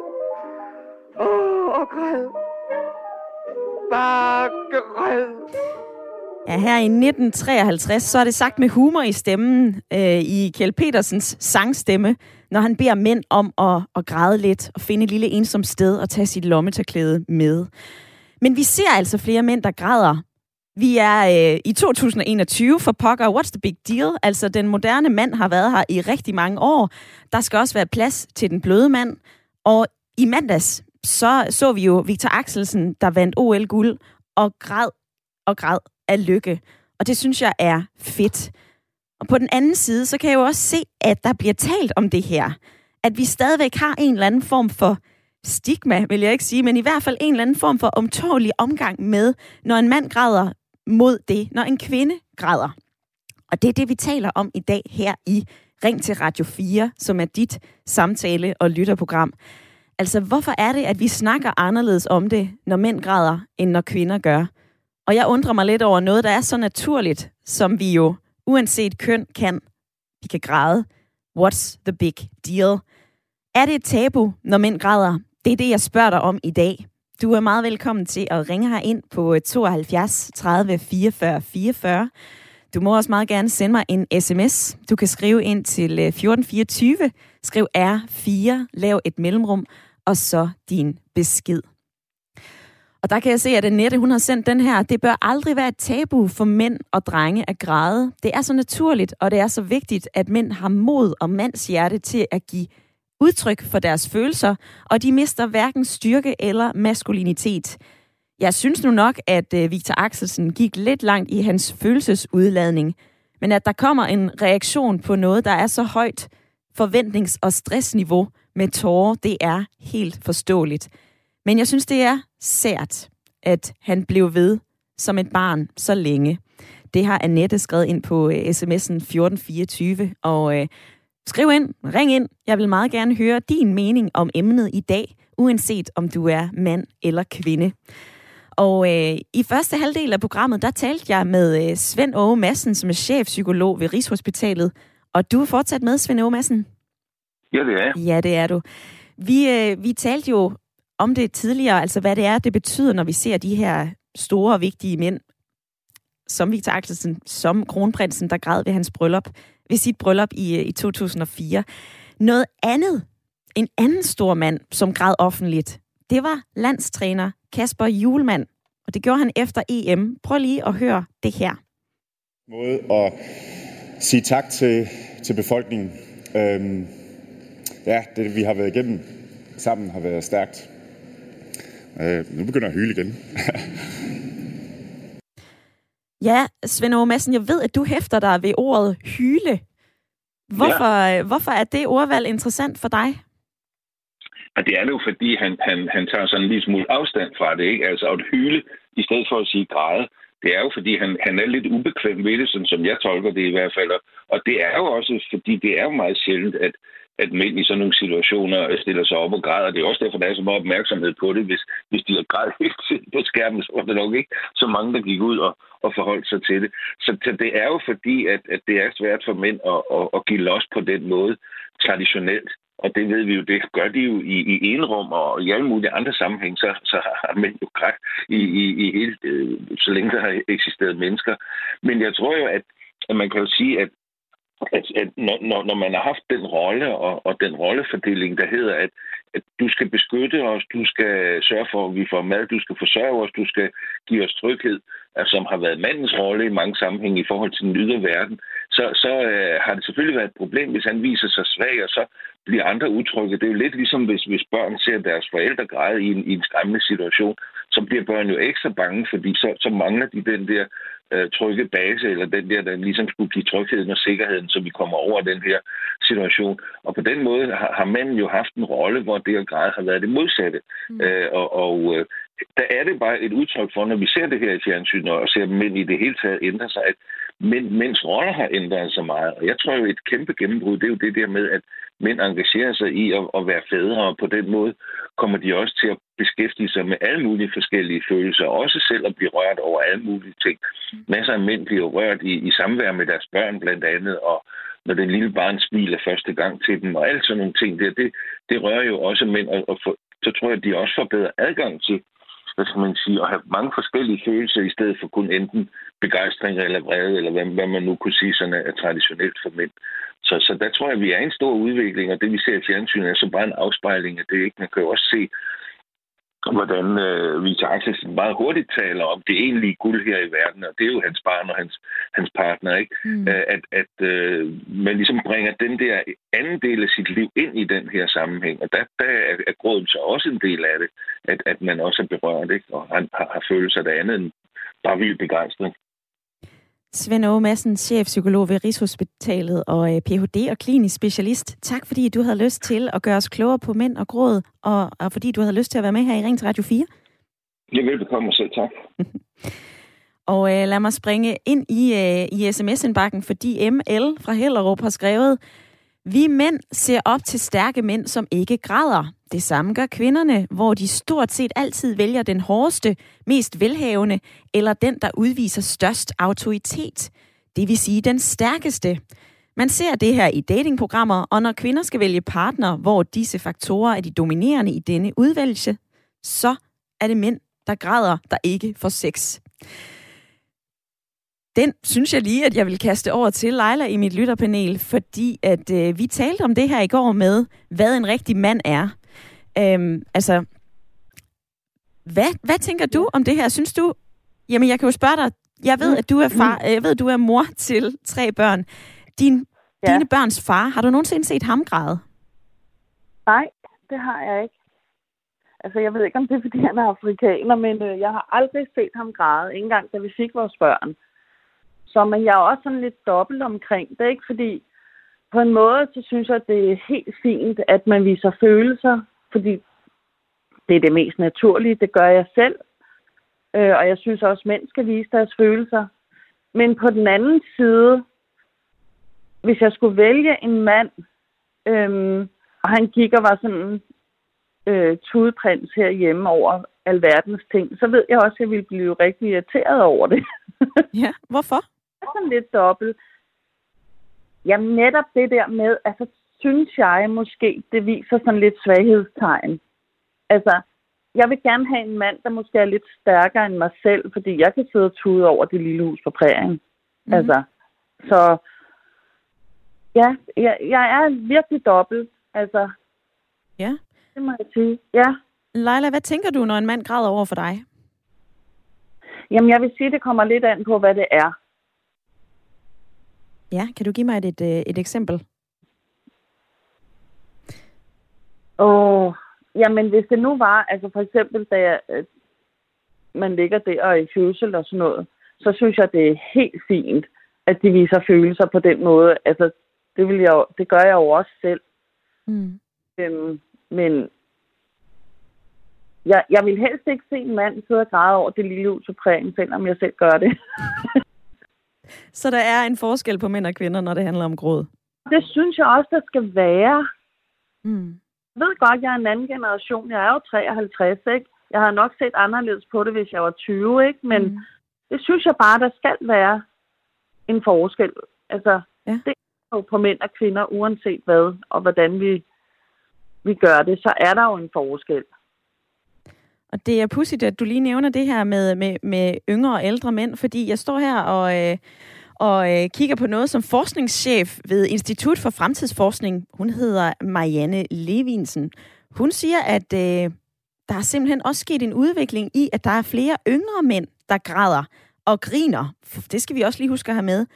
F: Åh, og græd. Bare græd.
A: Ja, her i 1953, så er det sagt med humor i stemmen øh, i Kjell Petersens sangstemme, når han beder mænd om at, at græde lidt og finde et lille ensomt sted og tage sit lommetørklæde med. Men vi ser altså flere mænd, der græder. Vi er øh, i 2021 for pokker. What's the big deal? Altså, den moderne mand har været her i rigtig mange år. Der skal også være plads til den bløde mand. Og i mandags, så så vi jo Victor Axelsen, der vandt OL-guld og græd og græd af lykke. Og det synes jeg er fedt. Og på den anden side, så kan jeg jo også se, at der bliver talt om det her. At vi stadigvæk har en eller anden form for stigma, vil jeg ikke sige, men i hvert fald en eller anden form for omtålig omgang med, når en mand græder mod det, når en kvinde græder. Og det er det, vi taler om i dag her i Ring til Radio 4, som er dit samtale- og lytterprogram. Altså, hvorfor er det, at vi snakker anderledes om det, når mænd græder, end når kvinder gør? Og jeg undrer mig lidt over noget, der er så naturligt, som vi jo, uanset køn, kan. Vi kan græde. What's the big deal? Er det et tabu, når mænd græder? Det er det, jeg spørger dig om i dag. Du er meget velkommen til at ringe her ind på 72 30 44 44. Du må også meget gerne sende mig en sms. Du kan skrive ind til øh, 1424, skriv R4, lav et mellemrum, og så din besked. Og der kan jeg se, at Annette, hun har sendt den her. Det bør aldrig være et tabu for mænd og drenge at græde. Det er så naturligt, og det er så vigtigt, at mænd har mod og mands hjerte til at give udtryk for deres følelser, og de mister hverken styrke eller maskulinitet. Jeg synes nu nok, at øh, Victor Axelsen gik lidt langt i hans følelsesudladning, men at der kommer en reaktion på noget, der er så højt forventnings- og stressniveau med tårer, det er helt forståeligt. Men jeg synes, det er sært, at han blev ved som et barn så længe. Det har Annette skrevet ind på øh, sms'en 1424, og øh, skriv ind, ring ind. Jeg vil meget gerne høre din mening om emnet i dag, uanset om du er mand eller kvinde. Og øh, i første halvdel af programmet, der talte jeg med øh, Svend Åge Madsen, som er chefpsykolog ved Rigshospitalet. Og du er fortsat med, Svend Åge Madsen?
E: Ja, det er jeg.
A: Ja, det er du. Vi, øh, vi talte jo om det tidligere, altså hvad det er, det betyder, når vi ser de her store og vigtige mænd, som Victor Axelsen, som kronprinsen, der græd ved hans bryllup, ved sit bryllup i, øh, i 2004. Noget andet, en anden stor mand, som græd offentligt, det var landstræner Kasper Julemand. Og det gjorde han efter EM. Prøv lige at høre det her.
G: Måde at sige tak til, til befolkningen. Øhm, ja, det vi har været igennem sammen har været stærkt. Øh, nu begynder jeg at hyle igen. *laughs*
A: ja, Svend Aage Madsen, jeg ved, at du hæfter dig ved ordet hyle. Hvorfor, ja. hvorfor er det ordvalg interessant for dig?
E: Og det er jo, fordi han, han, han tager sådan en lille smule afstand fra det, ikke? Altså at hyle, i stedet for at sige græde, det er jo, fordi han, han er lidt ubekvem ved det, sådan som jeg tolker det i hvert fald. Og det er jo også, fordi det er jo meget sjældent, at, at mænd i sådan nogle situationer stiller sig op og græder. Det er også derfor, der er så meget opmærksomhed på det. Hvis, hvis de har grædt hele tiden på skærmen, så var det nok ikke så mange, der gik ud og, og forholdt sig til det. Så, så det er jo fordi, at, at det er svært for mænd at, at, at give los på den måde traditionelt. Og det ved vi jo, det gør de jo i, i enrum og i alle mulige andre sammenhæng, så, så har mænd jo grædt i, i, i hele, øh, så længe der har eksisteret mennesker. Men jeg tror jo, at, at man kan jo sige, at at, at når, når, når man har haft den rolle og, og den rollefordeling, der hedder, at, at du skal beskytte os, du skal sørge for, at vi får mad, du skal forsørge os, du skal give os tryghed, altså, som har været mandens rolle i mange sammenhænge i forhold til den ydre verden, så, så øh, har det selvfølgelig været et problem, hvis han viser sig svag, og så bliver andre utrygge. Det er jo lidt ligesom, hvis, hvis børn ser deres forældre græde i en, i en skræmmende situation, så bliver børn jo ekstra bange, fordi så, så mangler de den der øh, trygge base, eller den der, der ligesom skulle give trygheden og sikkerheden, så vi kommer over den her situation. Og på den måde har, har manden jo haft en rolle, hvor det grad har været det modsatte. Mm. Øh, og og øh, der er det bare et udtryk for, når vi ser det her i fjernsynet, og ser mænd i det hele taget ændre sig, at mænd, mænds roller har ændret sig meget. Og jeg tror jo, et kæmpe gennembrud, det er jo det der med, at mænd engagerer sig i at, at være fædre, og på den måde kommer de også til at beskæftige sig med alle mulige forskellige følelser, også selv at blive rørt over alle mulige ting. Masser af mænd bliver rørt i, i samvær med deres børn blandt andet, og når den lille barn smiler første gang til dem, og alt sådan nogle ting der, det, det rører jo også mænd, og, og for, så tror jeg, at de også får bedre adgang til hvad skal man sige, at have mange forskellige følelser, i stedet for kun enten begejstring eller vrede, eller hvad, hvad man nu kunne sige sådan er traditionelt for mænd. Så, så der tror jeg, at vi er en stor udvikling, og det vi ser i fjernsynet er så bare en afspejling af det. Ikke? Man kan jo også se, hvordan øh, Vita Axelsen meget hurtigt taler om det egentlige guld her i verden, og det er jo hans barn og hans, hans partner, ikke? Mm. Øh, at at øh, man ligesom bringer den der anden del af sit liv ind i den her sammenhæng, og der, der er, er gråden så også en del af det, at, at man også er berørt, ikke? Og han har, har følelser af andet end bare vild begejstring.
A: Svend Aage Madsen, chefpsykolog ved Rigshospitalet og øh, Ph.D. og klinisk specialist. Tak fordi du havde lyst til at gøre os klogere på mænd og gråd, og, og fordi du havde lyst til at være med her i Ring til Radio 4.
E: Ja, velbekomme selv, tak. *laughs*
A: og øh, lad mig springe ind i, øh, i sms-indbakken, fordi ML fra Hellerup har skrevet, vi mænd ser op til stærke mænd, som ikke græder. Det samme gør kvinderne, hvor de stort set altid vælger den hårdeste, mest velhavende, eller den, der udviser størst autoritet. Det vil sige den stærkeste. Man ser det her i datingprogrammer, og når kvinder skal vælge partner, hvor disse faktorer er de dominerende i denne udvælgelse, så er det mænd, der græder, der ikke får sex. Den synes jeg lige, at jeg vil kaste over til Leila i mit lytterpanel, fordi at øh, vi talte om det her i går med, hvad en rigtig mand er. Øhm, altså, hvad, hvad tænker du om det her? Synes du, jamen jeg kan jo spørge dig, jeg ved, at du er far, jeg ved, at du er mor til tre børn. Din, ja. Dine børns far, har du nogensinde set ham græde?
B: Nej, det har jeg ikke. Altså, jeg ved ikke, om det er, fordi han er afrikaner, men øh, jeg har aldrig set ham græde, ikke engang da vi fik vores børn. Så men jeg er også sådan lidt dobbelt omkring det, ikke? Fordi på en måde, så synes jeg, det er helt fint, at man viser følelser, fordi det er det mest naturlige. Det gør jeg selv. Øh, og jeg synes også, at mænd skal vise deres følelser. Men på den anden side, hvis jeg skulle vælge en mand, øh, og han gik og var sådan øh, tudprins herhjemme over alverdens ting, så ved jeg også, at jeg ville blive rigtig irriteret over det.
A: ja, hvorfor?
B: Sådan lidt dobbelt. Jamen netop det der med, altså synes jeg måske, det viser sådan lidt svaghedstegn. Altså, jeg vil gerne have en mand, der måske er lidt stærkere end mig selv, fordi jeg kan sidde og tude over det lille hus på prærien. Mm. Altså, så ja, jeg, jeg er virkelig dobbelt. Altså,
A: ja.
B: Det må jeg sige, ja.
A: Leila, hvad tænker du, når en mand græder over for dig?
B: Jamen, jeg vil sige, det kommer lidt an på, hvad det er.
A: Ja, kan du give mig et, et, øh, et eksempel?
B: Åh, oh, jamen hvis det nu var, altså for eksempel, da jeg, øh, man ligger der og i fødsel og sådan noget, så synes jeg, det er helt fint, at de viser følelser på den måde. Altså, det, vil jeg, det gør jeg jo også selv. Mm. Øhm, men jeg, jeg vil helst ikke se en mand sidde og græde over det lille ud til prægen, selvom jeg selv gør det. *laughs* *laughs*
A: Så der er en forskel på mænd og kvinder, når det handler om gråd?
B: Det synes jeg også, der skal være. Mm. Jeg ved godt, jeg er en anden generation. Jeg er jo 53, ikke? Jeg har nok set anderledes på det, hvis jeg var 20, ikke? Men mm. det synes jeg bare, der skal være en forskel. Altså, ja. det er jo på mænd og kvinder, uanset hvad og hvordan vi, vi gør det, så er der jo en forskel.
A: Og det er pudsigt, at du lige nævner det her med, med, med yngre og ældre mænd, fordi jeg står her og, øh, og øh, kigger på noget som forskningschef ved Institut for Fremtidsforskning. Hun hedder Marianne Levinsen. Hun siger, at øh, der er simpelthen også sket en udvikling i, at der er flere yngre mænd, der græder og griner. Det skal vi også lige huske at have med.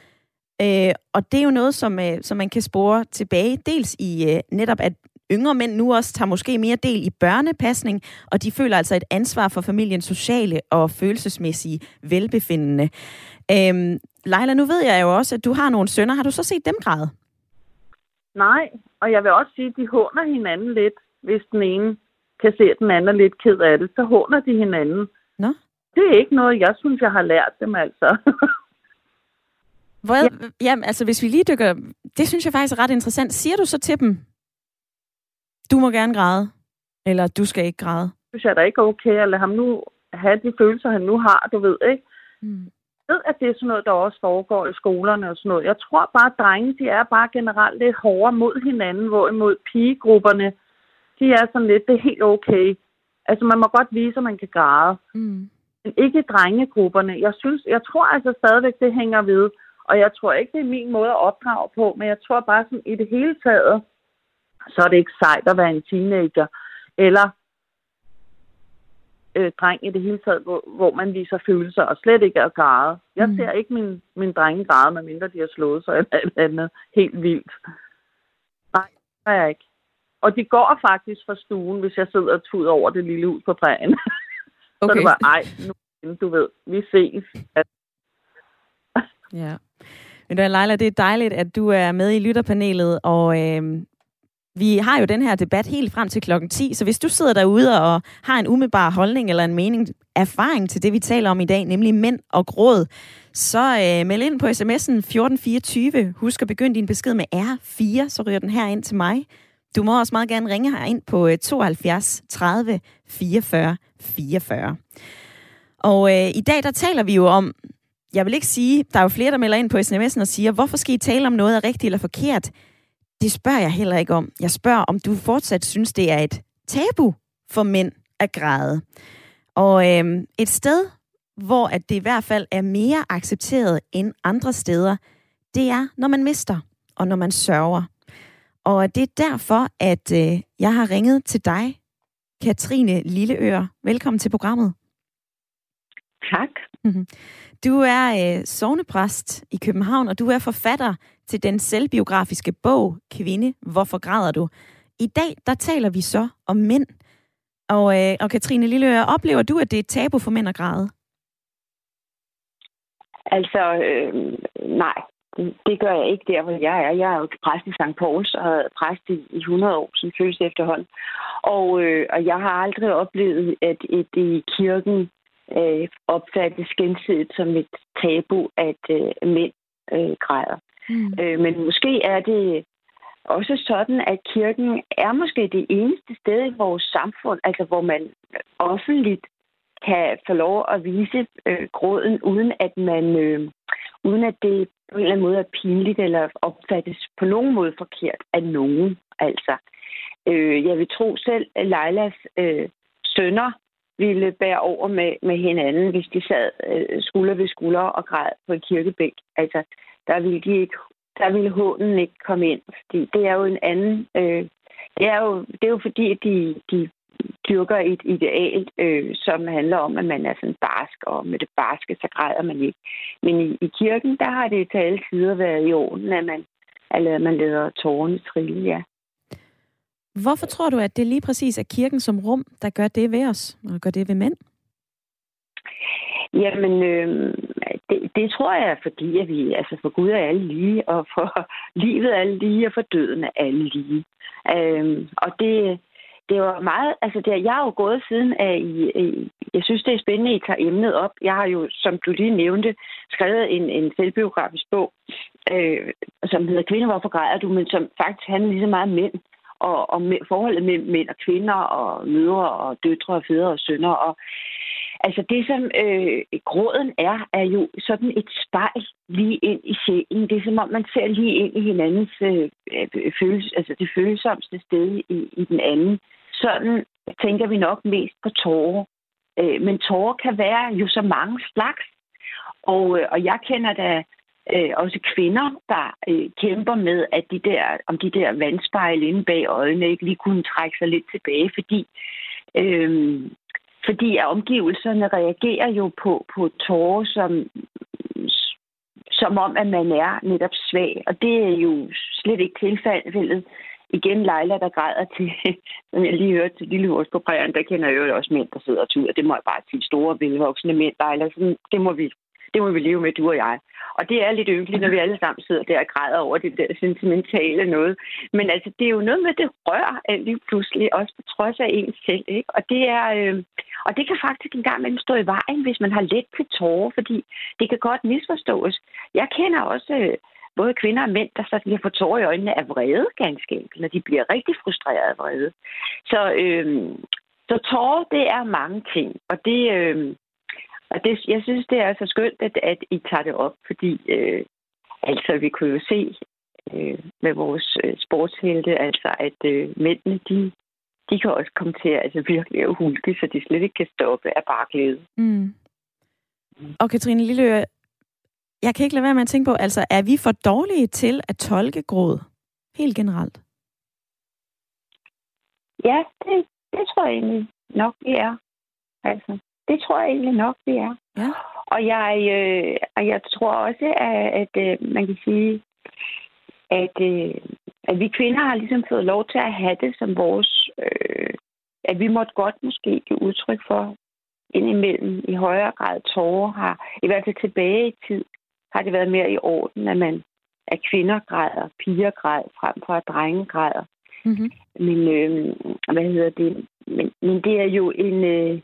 A: Øh, og det er jo noget, som, øh, som man kan spore tilbage, dels i øh, netop, at yngre mænd nu også tager måske mere del i børnepasning, og de føler altså et ansvar for familiens sociale og følelsesmæssige velbefindende. Øhm, Leila, nu ved jeg jo også, at du har nogle sønner. Har du så set dem græde?
B: Nej, og jeg vil også sige, at de håner hinanden lidt, hvis den ene kan se, at den anden er lidt ked af det. Så håner de hinanden.
A: Nå?
B: Det er ikke noget, jeg synes, jeg har lært dem altså.
A: Hvor, ja. Jamen, altså hvis vi lige dykker... Det synes jeg faktisk er ret interessant. Siger du så til dem, du må gerne græde, eller du skal ikke græde?
B: synes jeg da ikke okay at lade ham nu have de følelser, han nu har, du ved, ikke?
A: Mm.
B: Jeg ved, at det er sådan noget, der også foregår i skolerne og sådan noget. Jeg tror bare, at drenge, de er bare generelt lidt hårdere mod hinanden, hvorimod pigegrupperne, de er sådan lidt, det er helt okay. Altså, man må godt vise, at man kan græde.
A: Mm.
B: Men ikke drengegrupperne. Jeg synes, jeg tror altså stadigvæk, det hænger ved. Og jeg tror ikke, det er min måde at opdrage på, men jeg tror bare sådan i det hele taget, så er det ikke sejt at være en teenager. Eller øh, dreng i det hele taget, hvor, hvor man viser følelser og slet ikke er græde. Jeg
A: Mm.
B: ser ikke min, min drenge græde, medmindre de har slået sig eller et andet helt vildt. Nej, det er jeg ikke. Og de går faktisk fra stuen, hvis jeg sidder og tuder over det lille hus på prærien. Okay. *laughs* Så er det bare, ej, nu, du ved, vi ses.
A: Ja. Men du, Leila, det er dejligt, at du er med i lytterpanelet, og øh, vi har jo den her debat helt frem til klokken 10, så hvis du sidder derude og har en umiddelbar holdning eller en mening, erfaring til det, vi taler om i dag, nemlig mænd og gråd, så øh, meld ind på sms'en 1424. Husk at begynde din besked med R4, så ryger den her ind til mig. Du må også meget gerne ringe her ind på 72 30 44 44. Og øh, i dag, der taler vi jo om, jeg vil ikke sige, der er jo flere, der melder ind på sms'en og siger, hvorfor skal I tale om noget er rigtigt eller forkert? Det spørger jeg heller ikke om. Jeg spørger, om du fortsat synes, det er et tabu for mænd at græde. Og øh, et sted, hvor at det i hvert fald er mere accepteret end andre steder, det er, når man mister, og når man sørger. Og det er derfor, at øh, jeg har ringet til dig, Katrine Lilleør. Velkommen til programmet.
H: Tak.
A: Du er øh, sovnepræst i København, og du er forfatter til den selvbiografiske bog Kvinde, hvorfor græder du? I dag, der taler vi så om mænd. Og, øh, og Katrine Lilleør, oplever du, at det er et tabu for mænd at græde?
H: Altså, øh, nej, det, gør jeg ikke der, hvor jeg er. Jeg er jo præst i St. Pauls og har præst i, i 100 år, som føles efterhånden. Og, øh, og jeg har aldrig oplevet, at et, i kirken øh, opfattes gensidigt som et tabu, at øh, mænd øh, græder.
A: Mm.
H: Øh, men måske er det også sådan, at kirken er måske det eneste sted i vores samfund, altså hvor man offentligt kan få lov at vise øh, gråden, uden at man, øh, uden at det på en eller anden måde er pinligt eller opfattes på nogen måde forkert af nogen. Altså, øh, jeg vil tro selv, at Leilas øh, sønner ville bære over med, med hinanden, hvis de sad øh, skulder ved skulder og græd på en kirkebænk. Altså, der ville de ikke der ville hånden ikke komme ind, fordi det er jo en anden... Øh, det, er jo, det er jo fordi, de, de dyrker et ideal, øh, som handler om, at man er sådan barsk, og med det barske, så græder man ikke. Men i, i kirken, der har det til alle tider været i orden, at man, at man lader tårerne trille, ja.
A: Hvorfor tror du, at det lige præcis er kirken som rum, der gør det ved os, og gør det ved mænd?
H: Jamen, øh, det, det tror jeg fordi, at vi, altså for Gud er alle lige, og for *laughs* livet er alle lige, og for døden er alle lige. Øh, og det, det var meget, altså det, jeg har jo gået siden af, i, i, jeg synes det er spændende, at I tager emnet op. Jeg har jo, som du lige nævnte, skrevet en, en selvbiografisk bog, øh, som hedder Kvinder, hvorfor græder du, men som faktisk handler lige så meget om mænd, og, og med, forholdet mellem mænd og kvinder, og mødre og døtre og fædre og sønner, og Altså det, som øh, gråden er, er jo sådan et spejl lige ind i sjælen. Det er som om, man ser lige ind i hinandens øh, øh følelse, altså det følsomste sted i, i den anden. Sådan tænker vi nok mest på tårer. Øh, men tårer kan være jo så mange slags. Og, øh, og jeg kender da øh, også kvinder, der øh, kæmper med, at de der, om de der vandspejl inde bag øjnene ikke lige kunne trække sig lidt tilbage, fordi øh, fordi at omgivelserne reagerer jo på, på tårer som, som om, at man er netop svag. Og det er jo slet ikke tilfældet igen Leila, der græder til, *laughs* som jeg lige hørte til Lille Hors på prægen, der kender jeg jo også mænd, der sidder og tuder. Det må jeg bare sige, store, velvoksne mænd, Leila. Sådan, det må vi det må vi leve med, du og jeg. Og det er lidt ynkeligt, når vi alle sammen sidder der og græder over det der sentimentale noget. Men altså, det er jo noget med, det rører lige pludselig, også på trods af ens selv. Ikke? Og, det er, øh, og det kan faktisk engang mellem stå i vejen, hvis man har let til tårer, fordi det kan godt misforstås. Jeg kender også øh, både kvinder og mænd, der så lige få tårer i øjnene af vrede, ganske enkelt, når de bliver rigtig frustreret af vrede. Så, øh, så tårer, det er mange ting, og det, øh, og det, jeg synes, det er så skønt, at, at I tager det op, fordi øh, altså, vi kunne jo se øh, med vores øh, sportshelte, altså, at øh, mændene, de, de kan også komme til altså, virkelig at hulke, så de slet ikke kan stoppe af bare glæde.
A: Mm. Og Katrine Lilleøre, jeg kan ikke lade være med at tænke på, altså, er vi for dårlige til at tolke gråd? Helt generelt.
H: Ja, det, det tror jeg egentlig nok, vi er. Altså. Det tror jeg egentlig nok, det er.
A: Ja.
H: Og jeg, øh, og jeg tror også, at, at øh, man kan sige, at, øh, at vi kvinder har ligesom fået lov til at have det som vores... Øh, at vi måtte godt måske give udtryk for indimellem i højere grad tårer har, i hvert fald tilbage i tid, har det været mere i orden, at man at kvinder græder, piger græder, frem for at drenge græder.
A: Mm-hmm.
H: Men, øh, hvad hedder det? Men, men det er jo en, øh,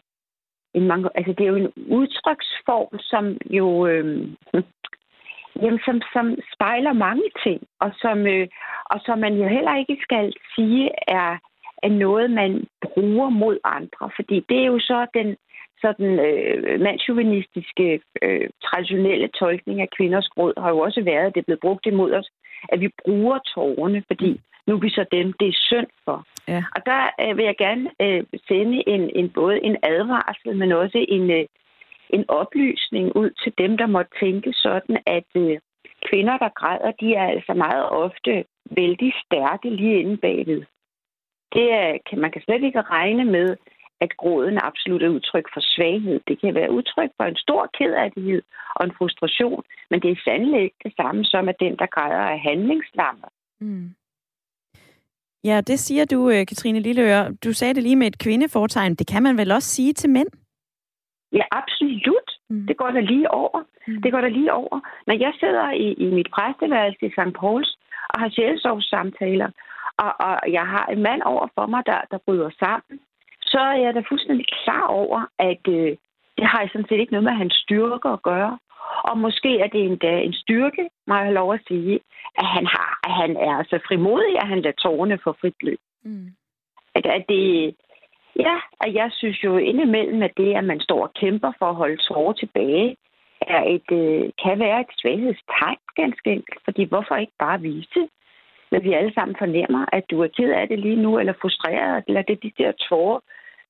H: en mange, altså det er jo en udtryksform, som jo øh, *laughs* jamen, som, som spejler mange ting, og som, øh, og som man jo heller ikke skal sige er, er noget, man bruger mod andre. Fordi det er jo så den sådan øh, mandsjuvenistiske øh, traditionelle tolkning af kvinders gråd har jo også været, at det er blevet brugt imod os, at vi bruger tårerne, fordi nu er vi så dem, det er synd for.
A: Ja.
H: Og der øh, vil jeg gerne øh, sende en, en både en advarsel, men også en, øh, en oplysning ud til dem, der må tænke sådan, at øh, kvinder, der græder, de er altså meget ofte vældig stærke lige inde bagved. Det er, kan, man kan slet ikke regne med, at gråden absolut er udtryk for svaghed. Det kan være udtryk for en stor kedelighed og en frustration, men det er sandelig ikke det samme som, at den, der græder, er handlingslammet.
A: Mm. Ja, det siger du, øh, Katrine Lilleøre. Du sagde det lige med et kvindefortegn. Det kan man vel også sige til mænd?
H: Ja, absolut. Mm. Det går da lige over. Mm. Det går da lige over. Når jeg sidder i, i mit præsteværelse i St. Pauls og har sjælsovssamtaler, og, og jeg har en mand over for mig, der, der bryder sammen, så er jeg da fuldstændig klar over, at øh, det har sådan set ikke noget med hans styrke at gøre. Og måske er det endda en styrke, må jeg have lov at sige, at han, har, at han er så frimodig, at han lader tårne for frit løb.
A: Mm.
H: At, at det, ja, og jeg synes jo indimellem, at det, at man står og kæmper for at holde tårer tilbage, er et, øh, kan være et svaghedstegn, ganske enkelt. Fordi hvorfor ikke bare vise, når vi alle sammen fornemmer, at du er ked af det lige nu, eller frustreret, eller det de der tårer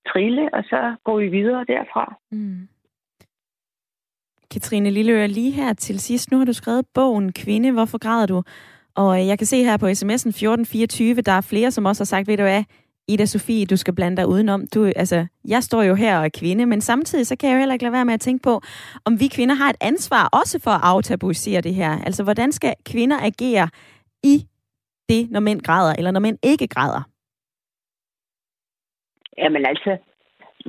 H: trille, og så går vi videre derfra.
A: Mm. Katrine Lilleøre, lige her til sidst. Nu har du skrevet bogen Kvinde, hvorfor græder du? Og øh, jeg kan se her på sms'en 1424, der er flere, som også har sagt, ved du hvad, Ida Sofie, du skal blande dig udenom. Du, altså, jeg står jo her og er kvinde, men samtidig så kan jeg jo heller ikke lade være med at tænke på, om vi kvinder har et ansvar også for at aftabuisere det her. Altså, hvordan skal kvinder agere i det, når mænd græder, eller når mænd ikke græder?
H: Jamen altså,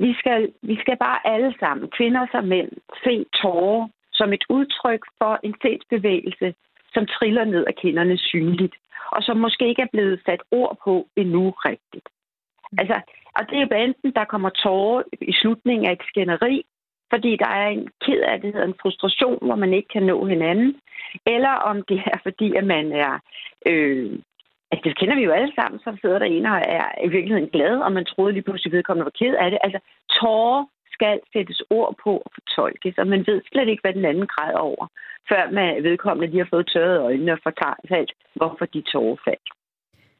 H: vi skal, vi skal bare alle sammen, kvinder som mænd, se tårer som et udtryk for en sindsbevægelse, som triller ned af kinderne synligt, og som måske ikke er blevet sat ord på endnu rigtigt. Altså, og det er jo enten, der kommer tårer i slutningen af et skænderi, fordi der er en ked af det, en frustration, hvor man ikke kan nå hinanden, eller om det er fordi, at man er øh, Altså, det kender vi jo alle sammen, så sidder der en og er i virkeligheden glad, og man troede lige pludselig vedkommende var ked af det. Altså, tårer skal sættes ord på og fortolkes, og man ved slet ikke, hvad den anden græder over, før man vedkommende lige har fået tørret øjnene og fortalt, hvorfor de tårer faldt.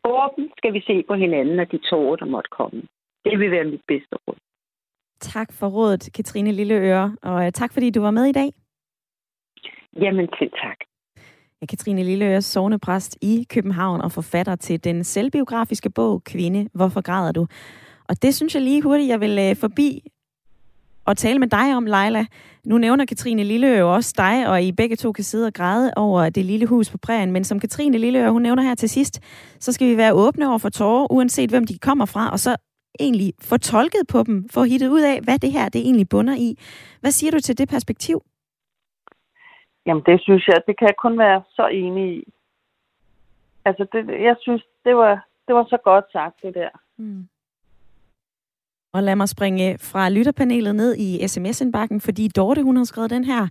H: Åben skal vi se på hinanden og de tårer, der måtte komme. Det vil være mit bedste råd.
A: Tak for rådet, Katrine Lilleøre, og tak fordi du var med i dag.
H: Jamen, til tak.
A: Katrine Lilleøre, sovnepræst i København og forfatter til den selvbiografiske bog Kvinde, hvorfor græder du? Og det synes jeg lige hurtigt, jeg vil øh, forbi og tale med dig om, Leila. Nu nævner Katrine Lilleø også dig, og I begge to kan sidde og græde over det lille hus på prægen. Men som Katrine Lilleø, hun nævner her til sidst, så skal vi være åbne over for tårer, uanset hvem de kommer fra, og så egentlig få tolket på dem, få hittet ud af, hvad det her det egentlig bunder i. Hvad siger du til det perspektiv?
B: Jamen, det synes jeg, det kan jeg kun være så enig i. Altså, det, jeg synes, det var, det var så godt sagt, det der. Mm.
A: Og lad mig springe fra lytterpanelet ned i sms-indbakken, fordi Dorte, hun har skrevet den her.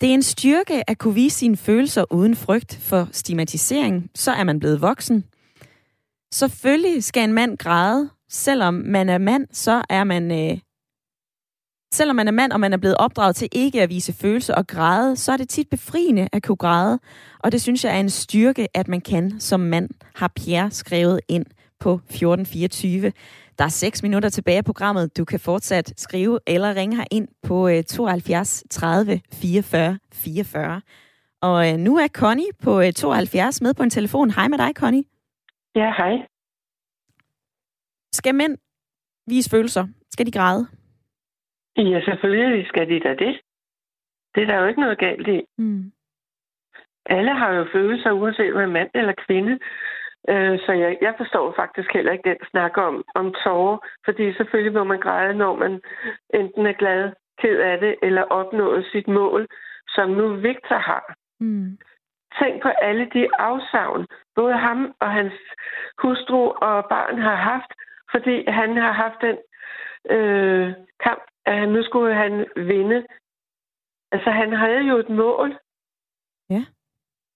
A: Det er en styrke at kunne vise sine følelser uden frygt for stigmatisering. Så er man blevet voksen. Selvfølgelig skal en mand græde. Selvom man er mand, så er man... Øh, selvom man er mand, og man er blevet opdraget til ikke at vise følelser og græde, så er det tit befriende at kunne græde. Og det synes jeg er en styrke, at man kan som mand, har Pierre skrevet ind på 1424. Der er 6 minutter tilbage af programmet. Du kan fortsat skrive eller ringe her ind på 72 30 44 44. Og øh, nu er Connie på 72 øh, med på en telefon. Hej med dig, Connie.
I: Ja, hej.
A: Skal mænd vise følelser? Skal de græde?
I: Ja, selvfølgelig skal de da det. Det er der jo ikke noget galt i. Mm. Alle har jo følelser, uanset om man er mand eller kvinde. Øh, så jeg, jeg forstår faktisk heller ikke den snak om, om tårer, fordi selvfølgelig må man græde, når man enten er glad, ked af det, eller opnået sit mål, som nu Victor har. Mm. Tænk på alle de afsavn, både ham og hans hustru og barn har haft, fordi han har haft den øh, kamp, at nu skulle han vinde. Altså, han havde jo et mål.
A: Ja.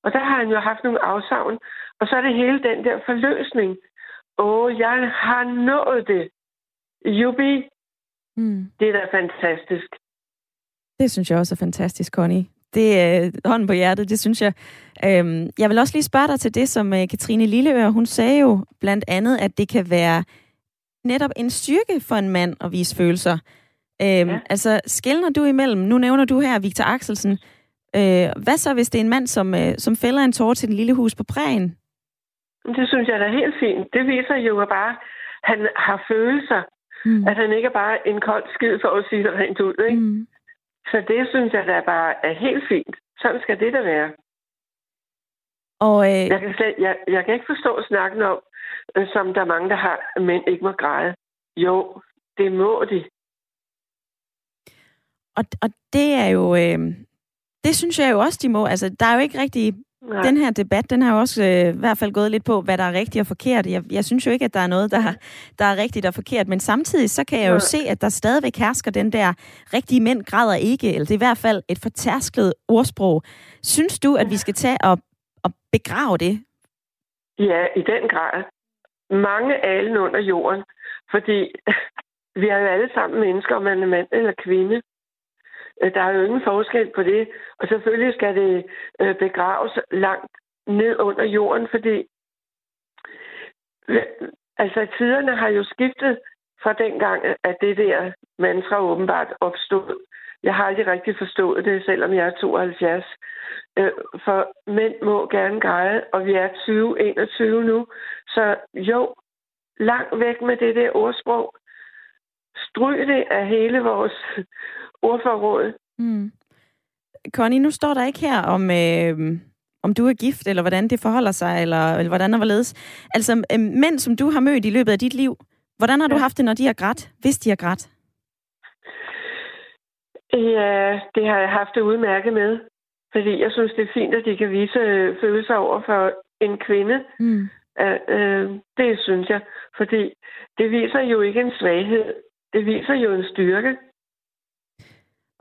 I: Og der har han jo haft nogle afsavn. Og så er det hele den der forløsning. Åh, jeg har nået det. Jubi. Mm. Det er da fantastisk.
A: Det synes jeg også er fantastisk, Connie. Det er øh, hånden på hjertet, det synes jeg. Øhm, jeg vil også lige spørge dig til det, som øh, Katrine Lilleør, hun sagde jo blandt andet, at det kan være netop en styrke for en mand at vise følelser. Øhm, ja. Altså, skældner du imellem, nu nævner du her Victor Axelsen, øh, hvad så hvis det er en mand, som, øh, som fælder en tårer til den lille hus på prægen?
I: Det synes jeg er helt fint. Det viser jo at bare, at han har følelser. Mm. At han ikke er bare en kold skid for at sige det rent ud. Ikke? Mm. Så det synes jeg da bare er helt fint. Sådan skal det da være.
A: Og, øh...
I: jeg, kan slet, jeg, jeg kan ikke forstå snakken om, øh, som der er mange, der har, mænd ikke må græde. Jo, det må de.
A: Og, og det er jo... Øh, det synes jeg jo også, de må. Altså, der er jo ikke rigtig... Nej. Den her debat, den har jo også øh, i hvert fald gået lidt på, hvad der er rigtigt og forkert. Jeg, jeg synes jo ikke, at der er noget, der, der er rigtigt og forkert, men samtidig så kan jeg jo Nej. se, at der stadigvæk hersker den der rigtige mænd græder ikke, eller det er i hvert fald et fortærsket ordsprog. Synes du, at vi skal tage og, og begrave det?
I: Ja, i den grad. Mange alen under jorden, fordi *laughs* vi er jo alle sammen mennesker, om man er mand eller kvinde. Øh, der er jo ingen forskel på det. Og selvfølgelig skal det øh, begraves langt ned under jorden, fordi altså tiderne har jo skiftet fra dengang, at det der mantra åbenbart opstod. Jeg har aldrig rigtig forstået det, selvom jeg er 72. Øh, for mænd må gerne græde, og vi er 2021 nu. Så jo, langt væk med det der ordsprog. Stryg det af hele vores ordforråd. Mm.
A: Connie, nu står der ikke her om... Øh om du er gift, eller hvordan det forholder sig, eller, eller hvordan og hvorledes. Altså, øh, mænd, som du har mødt i løbet af dit liv, hvordan har du haft det, når de har grædt, hvis de har grædt?
I: Ja, det har jeg haft det udmærket med. Fordi jeg synes, det er fint, at de kan vise øh, følelser over for en kvinde. Mm. Uh, uh, det synes jeg. Fordi det viser jo ikke en svaghed. Det viser jo en styrke.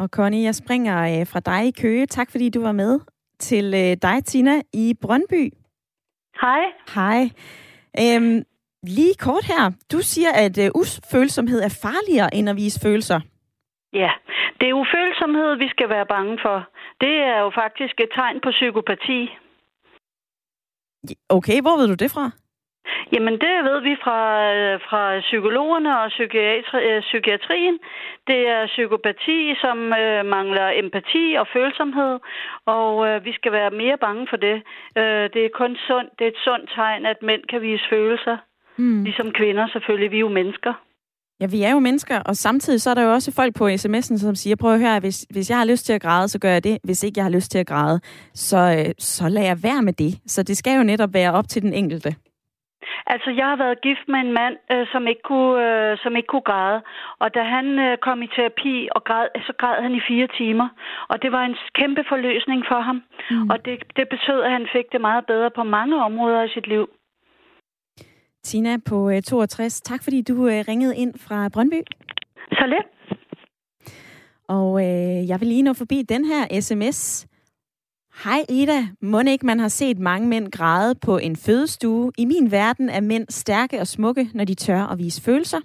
A: Og Connie, jeg springer øh, fra dig i Køge. Tak fordi du var med til øh, dig, Tina, i Brøndby.
J: Hej.
A: Hej. Øhm, lige kort her. Du siger, at øh, ufølsomhed er farligere end at vise følelser.
J: Ja, det er ufølsomhed, vi skal være bange for. Det er jo faktisk et tegn på psykopati.
A: Okay, hvor ved du det fra?
J: Jamen, det ved vi fra, øh, fra psykologerne og psykiatri, øh, psykiatrien. Det er psykopati, som øh, mangler empati og følsomhed, og øh, vi skal være mere bange for det. Øh, det er kun sundt. Det er et sundt tegn, at mænd kan vise følelser. Mm. Ligesom kvinder selvfølgelig. Vi er jo mennesker.
A: Ja, vi er jo mennesker, og samtidig så er der jo også folk på sms'en, som siger, prøv at høre, hvis, hvis jeg har lyst til at græde, så gør jeg det. Hvis ikke jeg har lyst til at græde, så, øh, så lader jeg være med det. Så det skal jo netop være op til den enkelte.
J: Altså, jeg har været gift med en mand, øh, som, ikke kunne, øh, som ikke kunne græde. Og da han øh, kom i terapi, og græd, så græd han i fire timer. Og det var en kæmpe forløsning for ham. Mm. Og det, det betød, at han fik det meget bedre på mange områder i sit liv.
A: Tina på 62, øh, tak fordi du øh, ringede ind fra Brøndby.
J: Så lidt.
A: Og øh, jeg vil lige nå forbi den her sms. Hej Ida, må ikke man har set mange mænd græde på en fødestue. I min verden er mænd stærke og smukke, når de tør at vise følelser.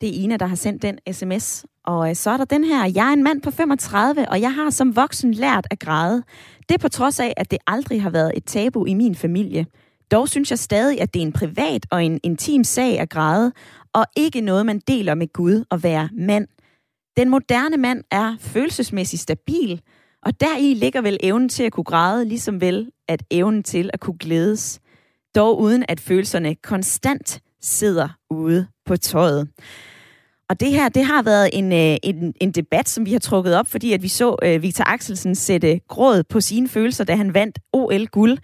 A: Det er Ina, der har sendt den sms. Og øh, så er der den her. Jeg er en mand på 35, og jeg har som voksen lært at græde. Det på trods af, at det aldrig har været et tabu i min familie. Dog synes jeg stadig, at det er en privat og en intim sag at græde, og ikke noget, man deler med Gud at være mand. Den moderne mand er følelsesmæssigt stabil, og deri ligger vel evnen til at kunne græde, ligesom vel at evnen til at kunne glædes. Dog uden at følelserne konstant sidder ude på tøjet. Og det her, det har været en, øh, en, en debat, som vi har trukket op, fordi at vi så uh, Victor Axelsen sætte gråd på sine følelser, da han vandt OL-guld.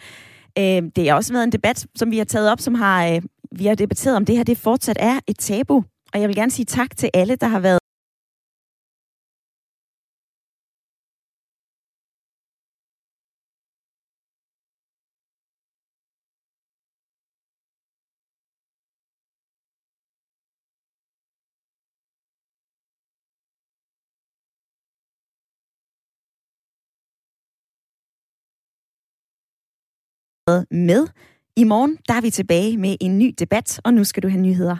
A: Øh, det har også været en debat, som vi har taget op, som har, øh, vi har debatteret om det her, det fortsat er et tabu. Og jeg vil gerne sige tak til alle, der har været med. I morgen der er vi tilbage med en ny debat, og nu skal du have nyheder.